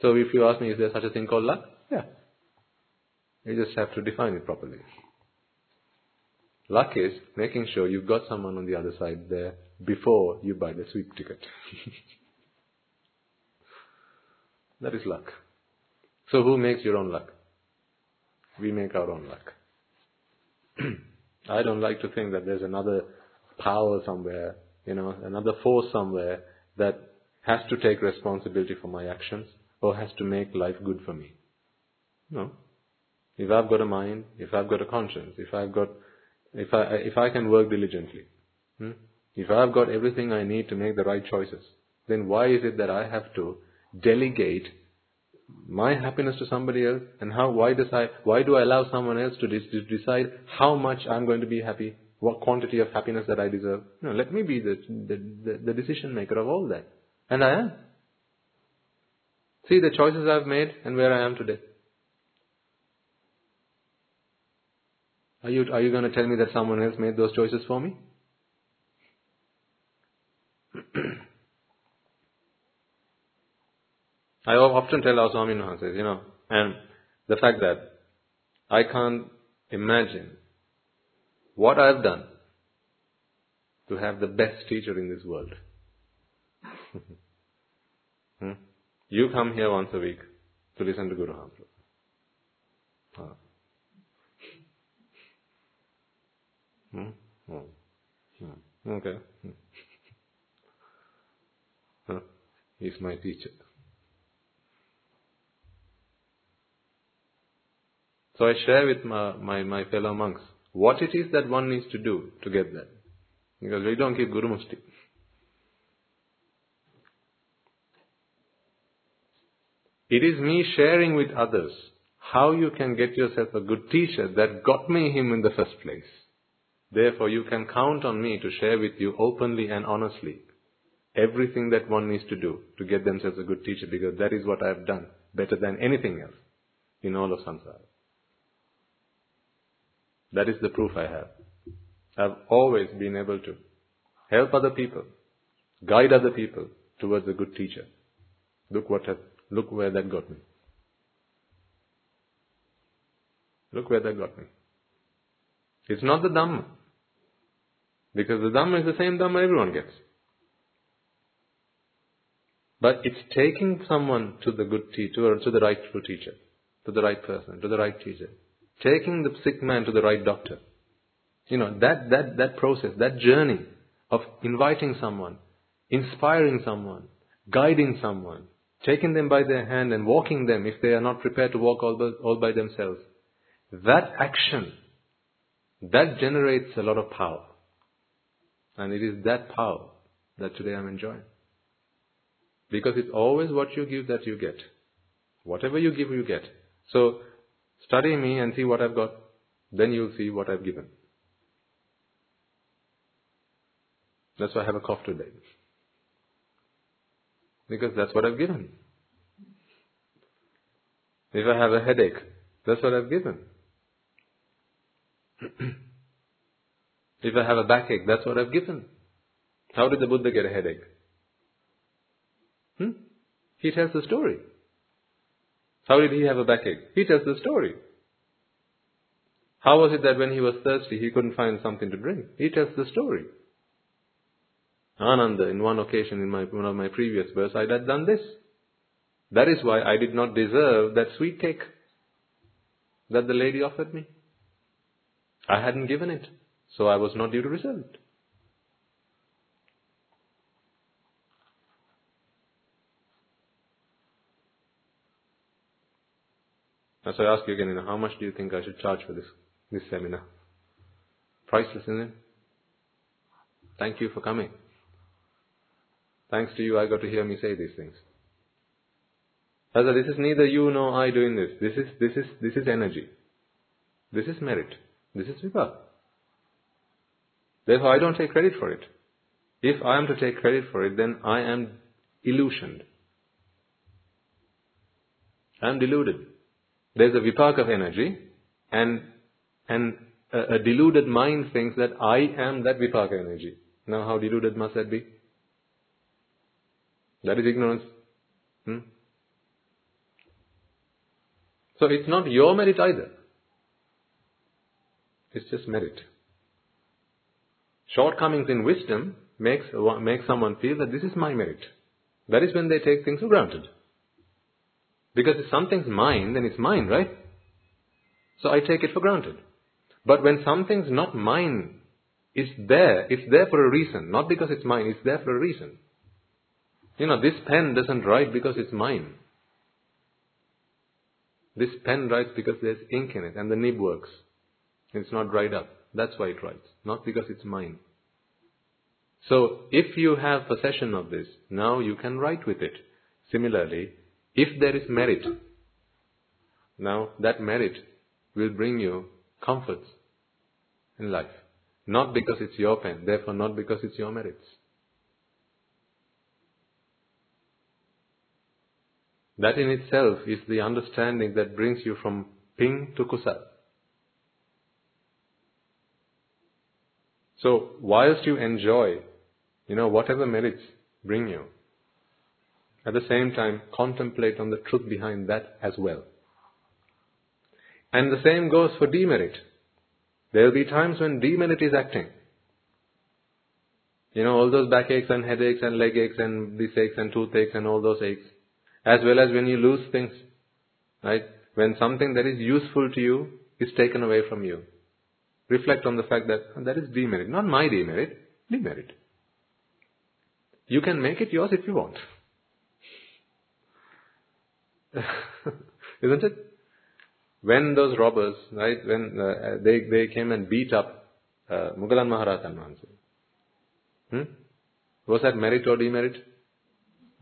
So if you ask me, is there such a thing called luck? Yeah. You just have to define it properly. Luck is making sure you've got someone on the other side there before you buy the sweep ticket. [LAUGHS] that is luck. So who makes your own luck? We make our own luck. [CLEARS THROAT] I don't like to think that there's another power somewhere, you know, another force somewhere that has to take responsibility for my actions or has to make life good for me. No. If I've got a mind, if I've got a conscience, if I've got, if I, if I can work diligently, hmm? if I've got everything I need to make the right choices, then why is it that I have to delegate my happiness to somebody else? And how why does I why do I allow someone else to, de- to decide how much I'm going to be happy what quantity of happiness that I deserve? No let me be the, the, the, the decision maker of all that. And I am. See the choices I've made and where I am today are you are you going to tell me that someone else made those choices for me [CLEARS THROAT] I often tell our Swami Maharaj, you know, and the fact that I can't imagine what I've done to have the best teacher in this world. [LAUGHS] hmm? You come here once a week to listen to Guru Hamra. Hmm? Oh. Hmm. Okay. Hmm. Huh? He's my teacher. So I share with my, my, my, fellow monks what it is that one needs to do to get that. Because we don't keep Guru Musti. It is me sharing with others how you can get yourself a good teacher that got me him in the first place. Therefore, you can count on me to share with you openly and honestly everything that one needs to do to get themselves a good teacher because that is what I have done better than anything else in all of samsara. That is the proof I have. I've always been able to help other people, guide other people towards a good teacher. Look what has, look where that got me. Look where that got me. It's not the Dhamma. Because the Dhamma is the same Dhamma everyone gets. But it's taking someone to the good teacher, to the rightful teacher, to the right person, to the right teacher. Taking the sick man to the right doctor. You know, that, that, that process, that journey of inviting someone, inspiring someone, guiding someone, taking them by their hand and walking them if they are not prepared to walk all by, all by themselves. That action, that generates a lot of power. And it is that power that today I'm enjoying. Because it's always what you give that you get. Whatever you give, you get. So, study me and see what I've got. Then you'll see what I've given. That's why I have a cough today. Because that's what I've given. If I have a headache, that's what I've given. [CLEARS THROAT] if I have a backache, that's what I've given. How did the Buddha get a headache? Hmm? He tells the story. How did he have a backache? He tells the story. How was it that when he was thirsty, he couldn't find something to drink? He tells the story. Ananda, in one occasion in my, one of my previous verse, I had done this. That is why I did not deserve that sweet cake that the lady offered me. I hadn't given it, so I was not due to result. So I ask you again, you know, how much do you think I should charge for this, this seminar? Priceless, isn't it? Thank you for coming. Thanks to you, I got to hear me say these things. As this is neither you nor I doing this. This is, this is, this is energy. This is merit. This is vipaka. Therefore, I don't take credit for it. If I am to take credit for it, then I am illusioned. I am deluded. There's a vipaka of energy, and and a, a deluded mind thinks that I am that vipaka energy. Now, how deluded must that be? That is ignorance. Hmm? So it's not your merit either. It's just merit. Shortcomings in wisdom makes, makes someone feel that this is my merit. That is when they take things for granted. Because if something's mine, then it's mine, right? So I take it for granted. But when something's not mine, it's there. It's there for a reason. Not because it's mine, it's there for a reason. You know, this pen doesn't write because it's mine. This pen writes because there's ink in it and the nib works. It's not dried up. That's why it writes. Not because it's mine. So, if you have possession of this, now you can write with it. Similarly, if there is merit, now that merit will bring you comforts in life. Not because it's your pen, therefore not because it's your merits. That in itself is the understanding that brings you from pin to kusal. So, whilst you enjoy, you know, whatever merits bring you, at the same time, contemplate on the truth behind that as well. And the same goes for demerit. There will be times when demerit is acting. You know, all those backaches and headaches and leg aches and these aches and toothaches and all those aches. As well as when you lose things. Right? When something that is useful to you is taken away from you. Reflect on the fact that oh, that is demerit. Not my demerit, demerit. You can make it yours if you want. [LAUGHS] Isn't it? When those robbers, right, when uh, they, they came and beat up uh, Mugalan Maharatan Mahansa, hmm? was that merit or demerit?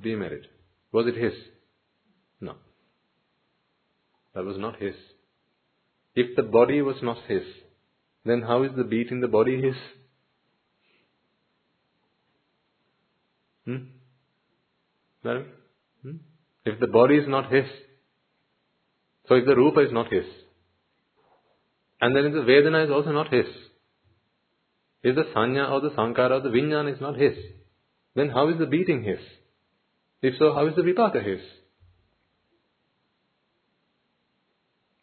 Demerit. Was it his? No. That was not his. If the body was not his, then how is the beat in the body his? Hmm? Madam? Hmm? If the body is not his, so if the rupa is not his, and then if the vedana is also not his, if the sanya or the sankara or the vijnana is not his, then how is the beating his? If so, how is the vipaka his?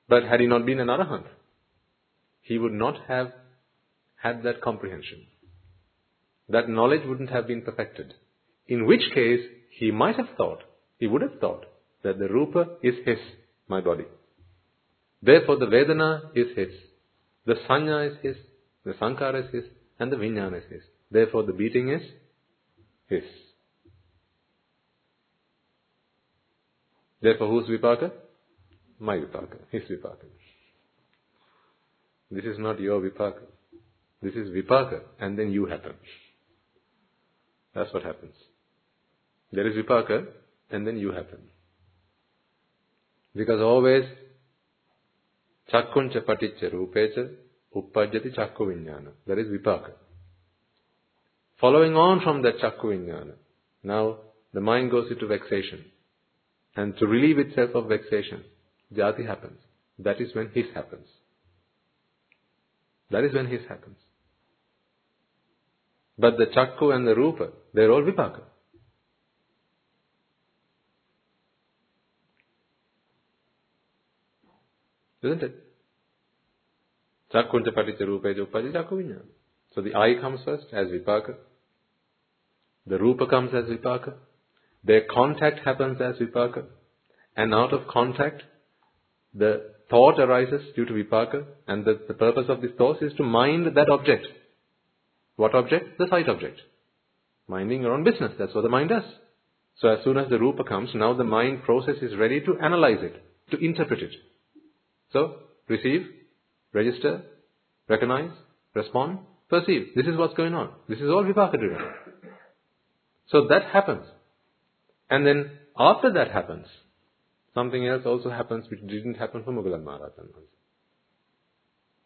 But had he not been an arahant, he would not have had that comprehension. That knowledge wouldn't have been perfected. In which case, he might have thought, he would have thought, that the rupa is his, my body. Therefore, the Vedana is his, the Sanya is his, the Sankara is his, and the Vijnana is his. Therefore, the beating is his. Therefore, whose Vipaka? My Vipaka, his Vipaka. This is not your Vipaka. This is Vipaka, and then you happen. That's what happens. There is Vipaka, and then you happen. Because always, Chakkuncha paticca rupecha uppajjati chakku vijnana. That is Vipaka. Following on from that chakku now the mind goes into vexation. And to relieve itself of vexation, jati happens. That is when his happens. That is when his happens. But the chakku and the rupa, they're all vipaka. Isn't it? Chakkuncha paticca rupeja uppaja chakku. So the eye comes first as vipaka. The rupa comes as vipaka. Their contact happens as vipaka. And out of contact, the thought arises due to vipaka. And the, the purpose of this thought is to mind that object. What object? The sight object. Minding your own business. That's what the mind does. So as soon as the rupa comes, now the mind process is ready to analyze it, to interpret it. So, receive, register, recognize, respond, perceive. This is what's going on. This is all vipaka driven. So that happens. And then after that happens, something else also happens which didn't happen for Mughal Maharajan.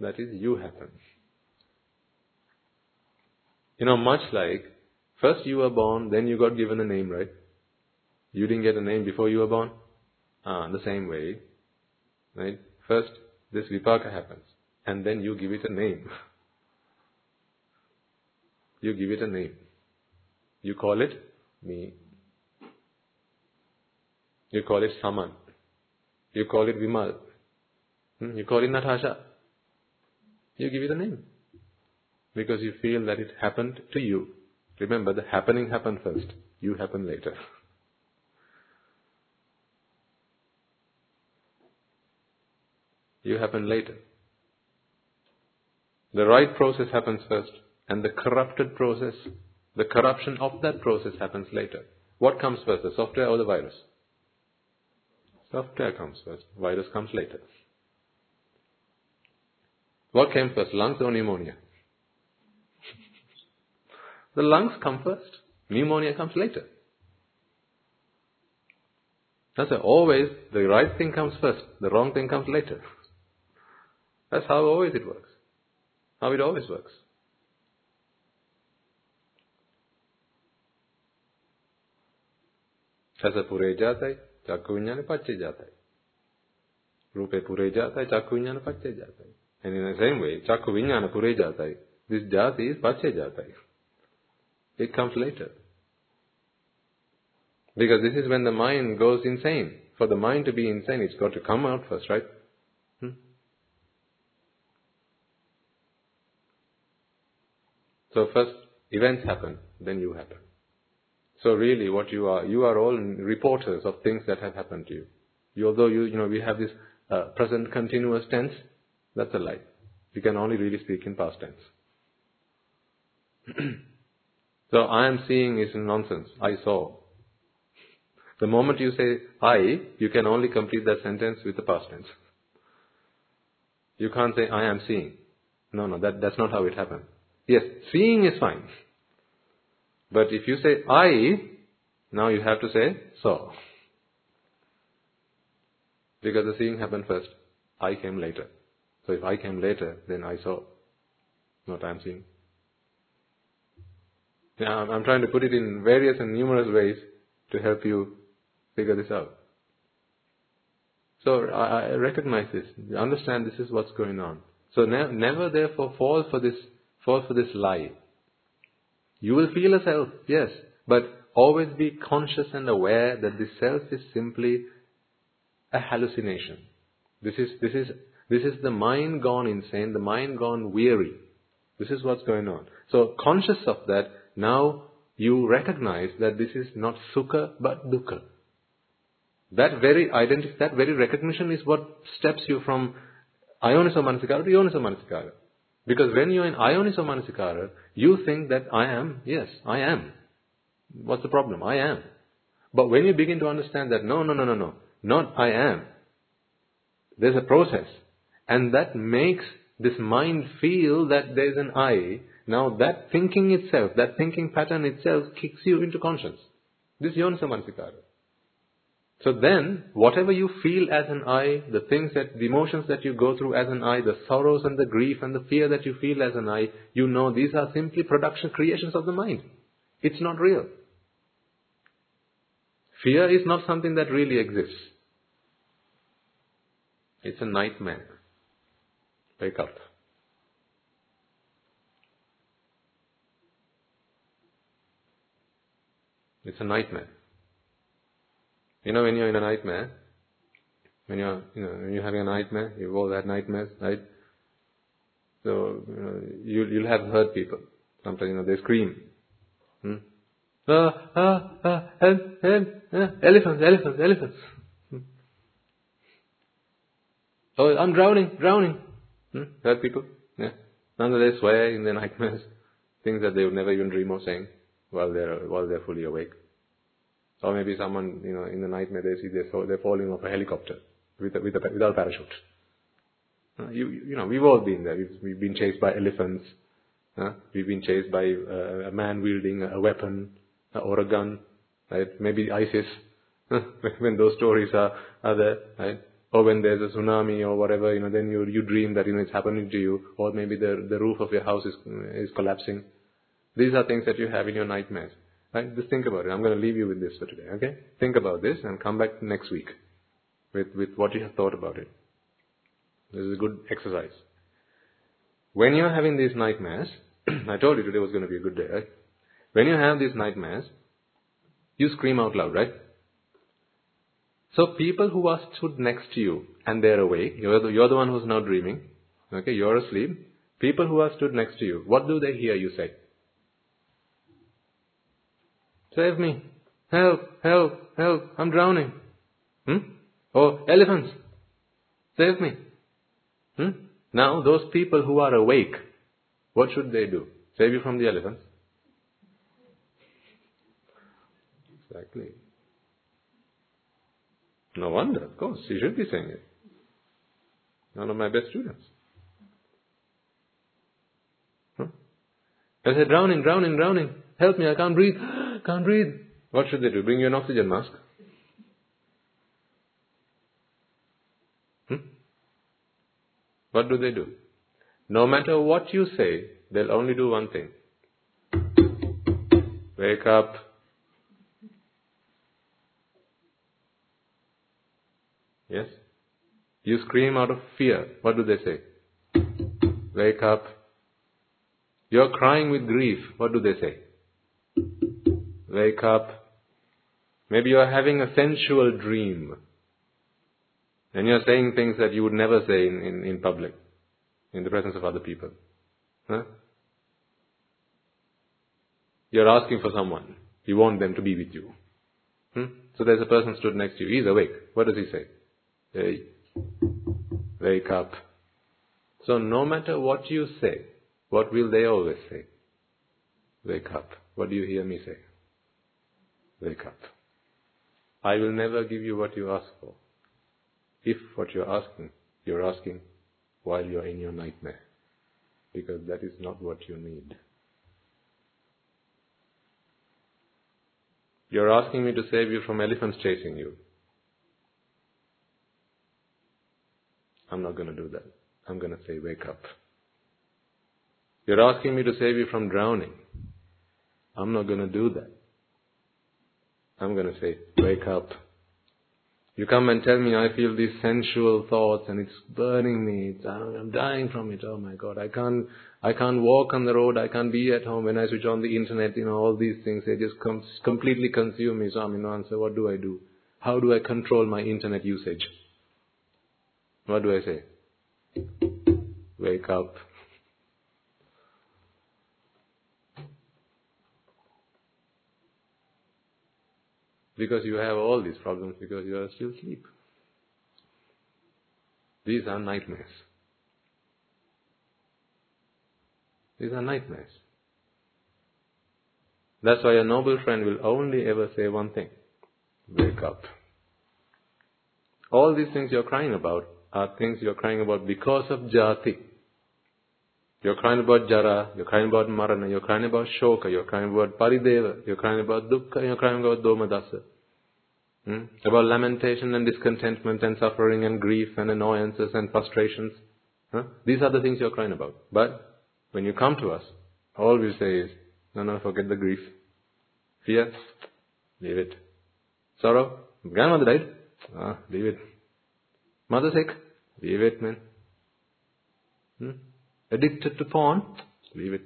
That is, you happen. You know, much like, first you were born, then you got given a name, right? You didn't get a name before you were born? Ah, the same way. Right? First, this vipaka happens, and then you give it a name. [LAUGHS] you give it a name. You call it me. You call it Saman. You call it Vimal. Hmm? You call it Natasha. You give it a name. Because you feel that it happened to you. Remember, the happening happened first. You happen later. [LAUGHS] You happen later. The right process happens first, and the corrupted process, the corruption of that process happens later. What comes first, the software or the virus? Software comes first, virus comes later. What came first, lungs or pneumonia? [LAUGHS] the lungs come first, pneumonia comes later. That's always the right thing comes first, the wrong thing comes later. [LAUGHS] That's how always it works, how it always works. Chasa pure jatai, Chaku Vijnana Pachyas Jatae. Rupe Pure Jatae, Chaku Vijnana Pachyas Jatae. And in the same way, Chaku Vijnana Pure Jatae. This Jati is Pachyas Jatae. It comes later. Because this is when the mind goes insane. For the mind to be insane, it's got to come out first, right? Hmm? So first events happen, then you happen so really what you are, you are all reporters of things that have happened to you. you although you, you know, we have this uh, present continuous tense, that's a lie. You can only really speak in past tense. [CLEARS THROAT] so I am seeing is nonsense. I saw. The moment you say I, you can only complete that sentence with the past tense. You can't say I am seeing. No, no, that, that's not how it happened. Yes, seeing is fine. But if you say I, now you have to say so. Because the seeing happened first. I came later. So if I came later, then I saw Not I'm seeing. Now, I'm- trying to put it in various and numerous ways to help you figure this out. So I, I recognize this. Understand this is what's going on. So ne- never therefore fall for this fall for this lie. You will feel a self, yes, but always be conscious and aware that this self is simply a hallucination. This is this is this is the mind gone insane, the mind gone weary. This is what's going on. So conscious of that, now you recognize that this is not sukha but dukkha. That very identity, that very recognition is what steps you from Ayoniso Manasikara to Yoniso Manasikara. Because when you're in Ayoniso Manasikara, you think that I am, yes, I am. What's the problem? I am. But when you begin to understand that, no, no, no, no, no, not I am. There's a process. And that makes this mind feel that there's an I. Now that thinking itself, that thinking pattern itself kicks you into conscience. This is Yoniso Manasikara. So then, whatever you feel as an I, the things that, the emotions that you go through as an I, the sorrows and the grief and the fear that you feel as an I, you know these are simply production, creations of the mind. It's not real. Fear is not something that really exists. It's a nightmare. Wake up. It's a nightmare. You know, when you're in a nightmare, when you're, you know, when you're having a nightmare, you've all had nightmares, right? So, you know, you, you'll have heard people. Sometimes, you know, they scream. Hmm? Ah, ah, ah, help, help, ah, elephants, elephants, elephants. Hmm. Oh, I'm drowning, drowning. Hmm? Heard people? Yeah. Nonetheless, swear in their [LAUGHS] nightmares things that they would never even dream of saying while they're, while they're fully awake. Or maybe someone, you know, in the nightmare they see they're, they're falling off a helicopter with a, with a, without a parachute. Uh, you, you know, we've all been there. We've, we've been chased by elephants. Uh, we've been chased by uh, a man wielding a weapon uh, or a gun. Right? Maybe ISIS. [LAUGHS] when those stories are, are there, right? Or when there's a tsunami or whatever, you know, then you you dream that you know it's happening to you, or maybe the the roof of your house is is collapsing. These are things that you have in your nightmares. Right? Just think about it. I'm going to leave you with this for today. Okay? Think about this and come back next week with, with what you have thought about it. This is a good exercise. When you're having these nightmares, [CLEARS THROAT] I told you today was going to be a good day, right? When you have these nightmares, you scream out loud, right? So people who are stood next to you and they're awake, you're the, you're the one who's now dreaming, okay, you're asleep. People who are stood next to you, what do they hear you say? Save me. Help, help, help. I'm drowning. Hmm? Oh, elephants. Save me. Hmm? Now, those people who are awake, what should they do? Save you from the elephants? Exactly. No wonder, of course. You should be saying it. One of my best students. Huh? I said, drowning, drowning, drowning. Help me, I can't breathe. [GASPS] can't breathe. What should they do? Bring you an oxygen mask? Hmm? What do they do? No matter what you say, they'll only do one thing. Wake up. Yes? You scream out of fear. What do they say? Wake up. You're crying with grief. What do they say? Wake up. Maybe you're having a sensual dream. And you're saying things that you would never say in, in, in public, in the presence of other people. Huh? You're asking for someone. You want them to be with you. Hmm? So there's a person stood next to you. He's awake. What does he say? Hey, wake up. So no matter what you say, what will they always say? Wake up. What do you hear me say? Wake up. I will never give you what you ask for. If what you're asking, you're asking while you're in your nightmare. Because that is not what you need. You're asking me to save you from elephants chasing you. I'm not going to do that. I'm going to say, wake up. You're asking me to save you from drowning. I'm not going to do that. I'm going to say, wake up. You come and tell me I feel these sensual thoughts and it's burning me. It's, I'm dying from it. Oh my God. I can't, I can't walk on the road. I can't be at home. When I switch on the internet, you know, all these things, they just com- completely consume me. So I'm in answer, what do I do? How do I control my internet usage? What do I say? Wake up. Because you have all these problems because you are still asleep. These are nightmares. These are nightmares. That's why a noble friend will only ever say one thing. Wake up. All these things you're crying about are things you're crying about because of jati. You're crying about jara, you're crying about marana, you're crying about shoka, you're crying about parideva, you're crying about dukkha, you're crying about domanassa. Hmm? About lamentation and discontentment and suffering and grief and annoyances and frustrations. Huh? These are the things you're crying about. But when you come to us, all we say is, no, no, forget the grief. Fear, leave it. Sorrow, grandmother died, ah, leave it. Mother sick, leave it, man. Hmm? Addicted to porn, leave it.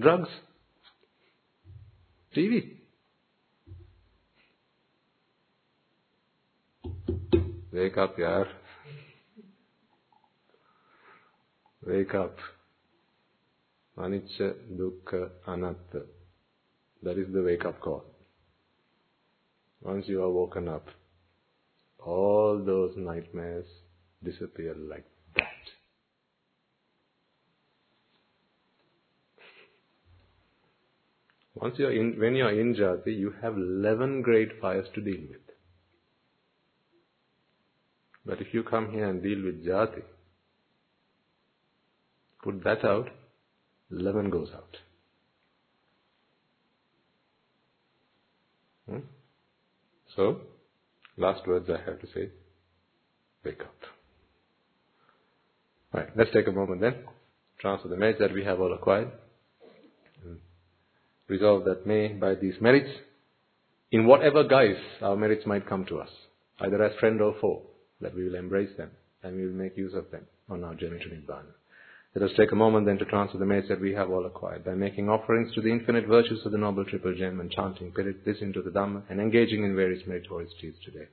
Drugs, TV, Wake up, yaar. Wake up. Anicca, dukkha, anatta. That is the wake up call. Once you are woken up, all those nightmares disappear like that. Once you are in, when you are in jati, you have 11 great fires to deal with. But if you come here and deal with jati, put that out, 11 goes out. Hmm? So, last words I have to say, wake up. Right, let's take a moment then, transfer the merits that we have all acquired, resolve that may, by these merits, in whatever guise our merits might come to us, either as friend or foe, that we will embrace them and we will make use of them on our journey to Nibbana. Let us take a moment then to transfer the merits that we have all acquired by making offerings to the infinite virtues of the Noble Triple Gem and chanting this into the Dhamma and engaging in various meritorious deeds today.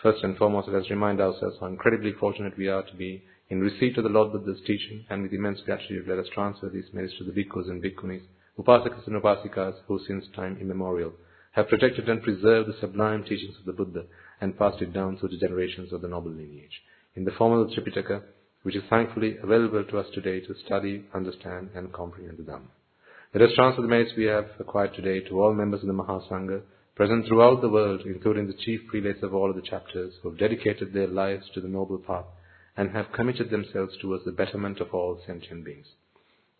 First and foremost, let us remind ourselves how incredibly fortunate we are to be in receipt of the Lord Buddha's teaching and with immense gratitude let us transfer these merits to the bhikkhus and bhikkhunis, upasakas and upasikas who since time immemorial have protected and preserved the sublime teachings of the Buddha and passed it down through the generations of the noble lineage. In the form of the Tripitaka, which is thankfully available to us today to study, understand, and comprehend the Dhamma. Let us transfer the merits we have acquired today to all members of the Mahasangha, present throughout the world, including the chief prelates of all of the chapters, who have dedicated their lives to the noble path and have committed themselves towards the betterment of all sentient beings.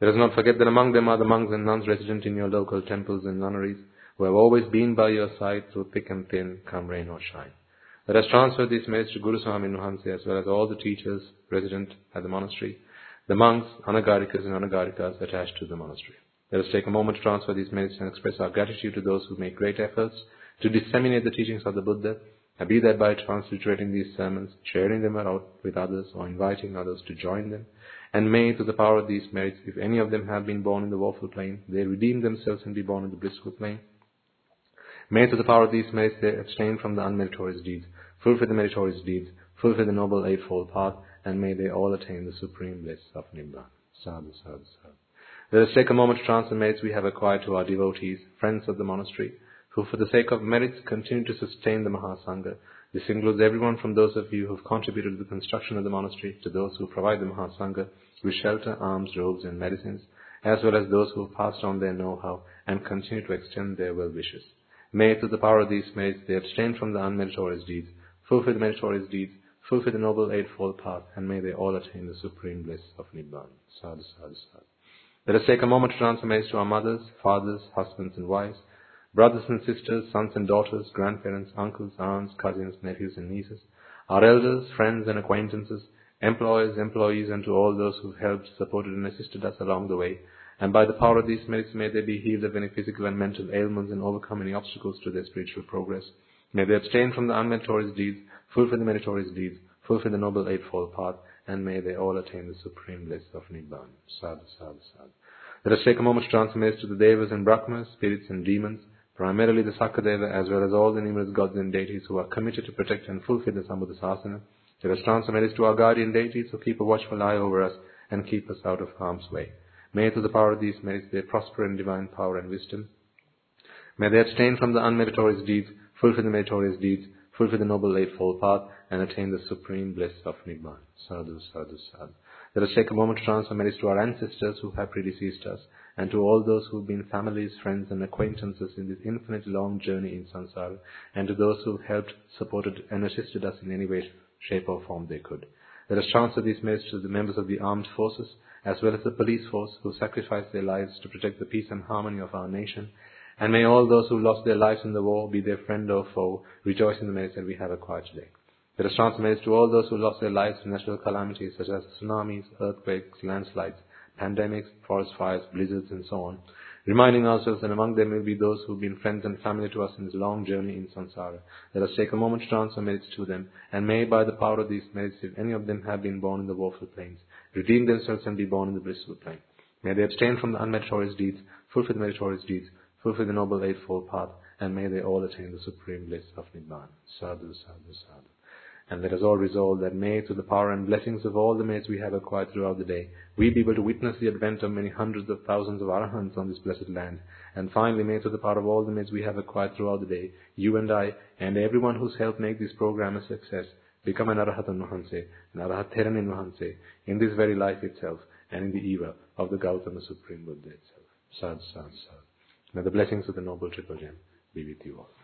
Let us not forget that among them are the monks and nuns resident in your local temples and nunneries, who have always been by your side through thick and thin, come rain or shine. Let us transfer these merits to Guru Swaminwahanse as well as all the teachers resident at the monastery, the monks, anagarikas and anagarikas attached to the monastery. Let us take a moment to transfer these merits and express our gratitude to those who make great efforts to disseminate the teachings of the Buddha, and be that by transliterating these sermons, sharing them out with others, or inviting others to join them. And may, to the power of these merits, if any of them have been born in the woeful plane, they redeem themselves and be born in the blissful plane. May, to the power of these merits, they abstain from the unmeritorious deeds fulfill the meritorious deeds, fulfill the noble eightfold path, and may they all attain the supreme bliss of Nibbana. Sadhu, sadhu, sadhu. Let us take a moment to transfer merits we have acquired to our devotees, friends of the monastery, who for the sake of merits continue to sustain the Mahasangha. This includes everyone from those of you who have contributed to the construction of the monastery to those who provide the Mahasangha with shelter, alms, robes, and medicines, as well as those who have passed on their know-how and continue to extend their well wishes. May, through the power of these merits, they abstain from the unmeritorious deeds, fulfill the meritorious deeds, fulfill the noble eightfold path, and may they all attain the supreme bliss of Nibbana. Sadhu, sadhu, sadhu. Let us take a moment to transfer merits to our mothers, fathers, husbands and wives, brothers and sisters, sons and daughters, grandparents, uncles, aunts, cousins, nephews and nieces, our elders, friends and acquaintances, employers, employees, and to all those who have helped, supported, and assisted us along the way. And by the power of these merits, may they be healed of any physical and mental ailments and overcome any obstacles to their spiritual progress. May they abstain from the unmeritorious deeds, fulfill the meritorious deeds, fulfill the noble eightfold path, and may they all attain the supreme bliss of Nibbana. Sadhu, sadhu, sadhu. Let us take a moment to transmit to the Devas and Brahmas, spirits and demons, primarily the Sakadeva, as well as all the numerous gods and deities who are committed to protect and fulfill the Sambuddhasasana. Let us transmit this to our guardian deities who keep a watchful eye over us and keep us out of harm's way. May through the power of these merits they prosper in divine power and wisdom. May they abstain from the unmeritorious deeds, fulfill the meritorious deeds, fulfill the noble eightfold path, and attain the supreme bliss of Nibbana. Sadhu, sadhu, sadhu. Let us take a moment to transfer merits to our ancestors who have predeceased us, and to all those who have been families, friends, and acquaintances in this infinite long journey in samsara, and to those who've helped, supported, and assisted us in any way, shape, or form they could. Let us transfer these merits to the members of the armed forces, as well as the police force who sacrificed their lives to protect the peace and harmony of our nation. And may all those who lost their lives in the war, be their friend or foe, rejoice in the merits that we have acquired today. Let us transfer merits to all those who lost their lives in natural calamities such as tsunamis, earthquakes, landslides, pandemics, forest fires, blizzards, and so on, reminding ourselves that among them will be those who have been friends and family to us in this long journey in samsara. Let us take a moment to transfer merits to them, and may by the power of these merits, if any of them have been born in the woeful plains, redeem themselves and be born in the blissful plane. May they abstain from the unmeritorious deeds, fulfill the meritorious deeds, fulfill the noble eightfold path, and may they all attain the supreme bliss of Nibbana. Sadhu, sadhu, sadhu. And let us all resolve that may, through the power and blessings of all the merits we have acquired throughout the day, we be able to witness the advent of many hundreds of thousands of arahants on this blessed land. And finally, may, through the power of all the merits we have acquired throughout the day, you and I, and everyone who's helped make this program a success, become an Arahatan Mahanse, an Arahat Theranin Mahanse, in this very life itself, and in the era of the Gautama Supreme Buddha itself. Sad, sad, sad. May the blessings of the Noble Triple Gem be with you all.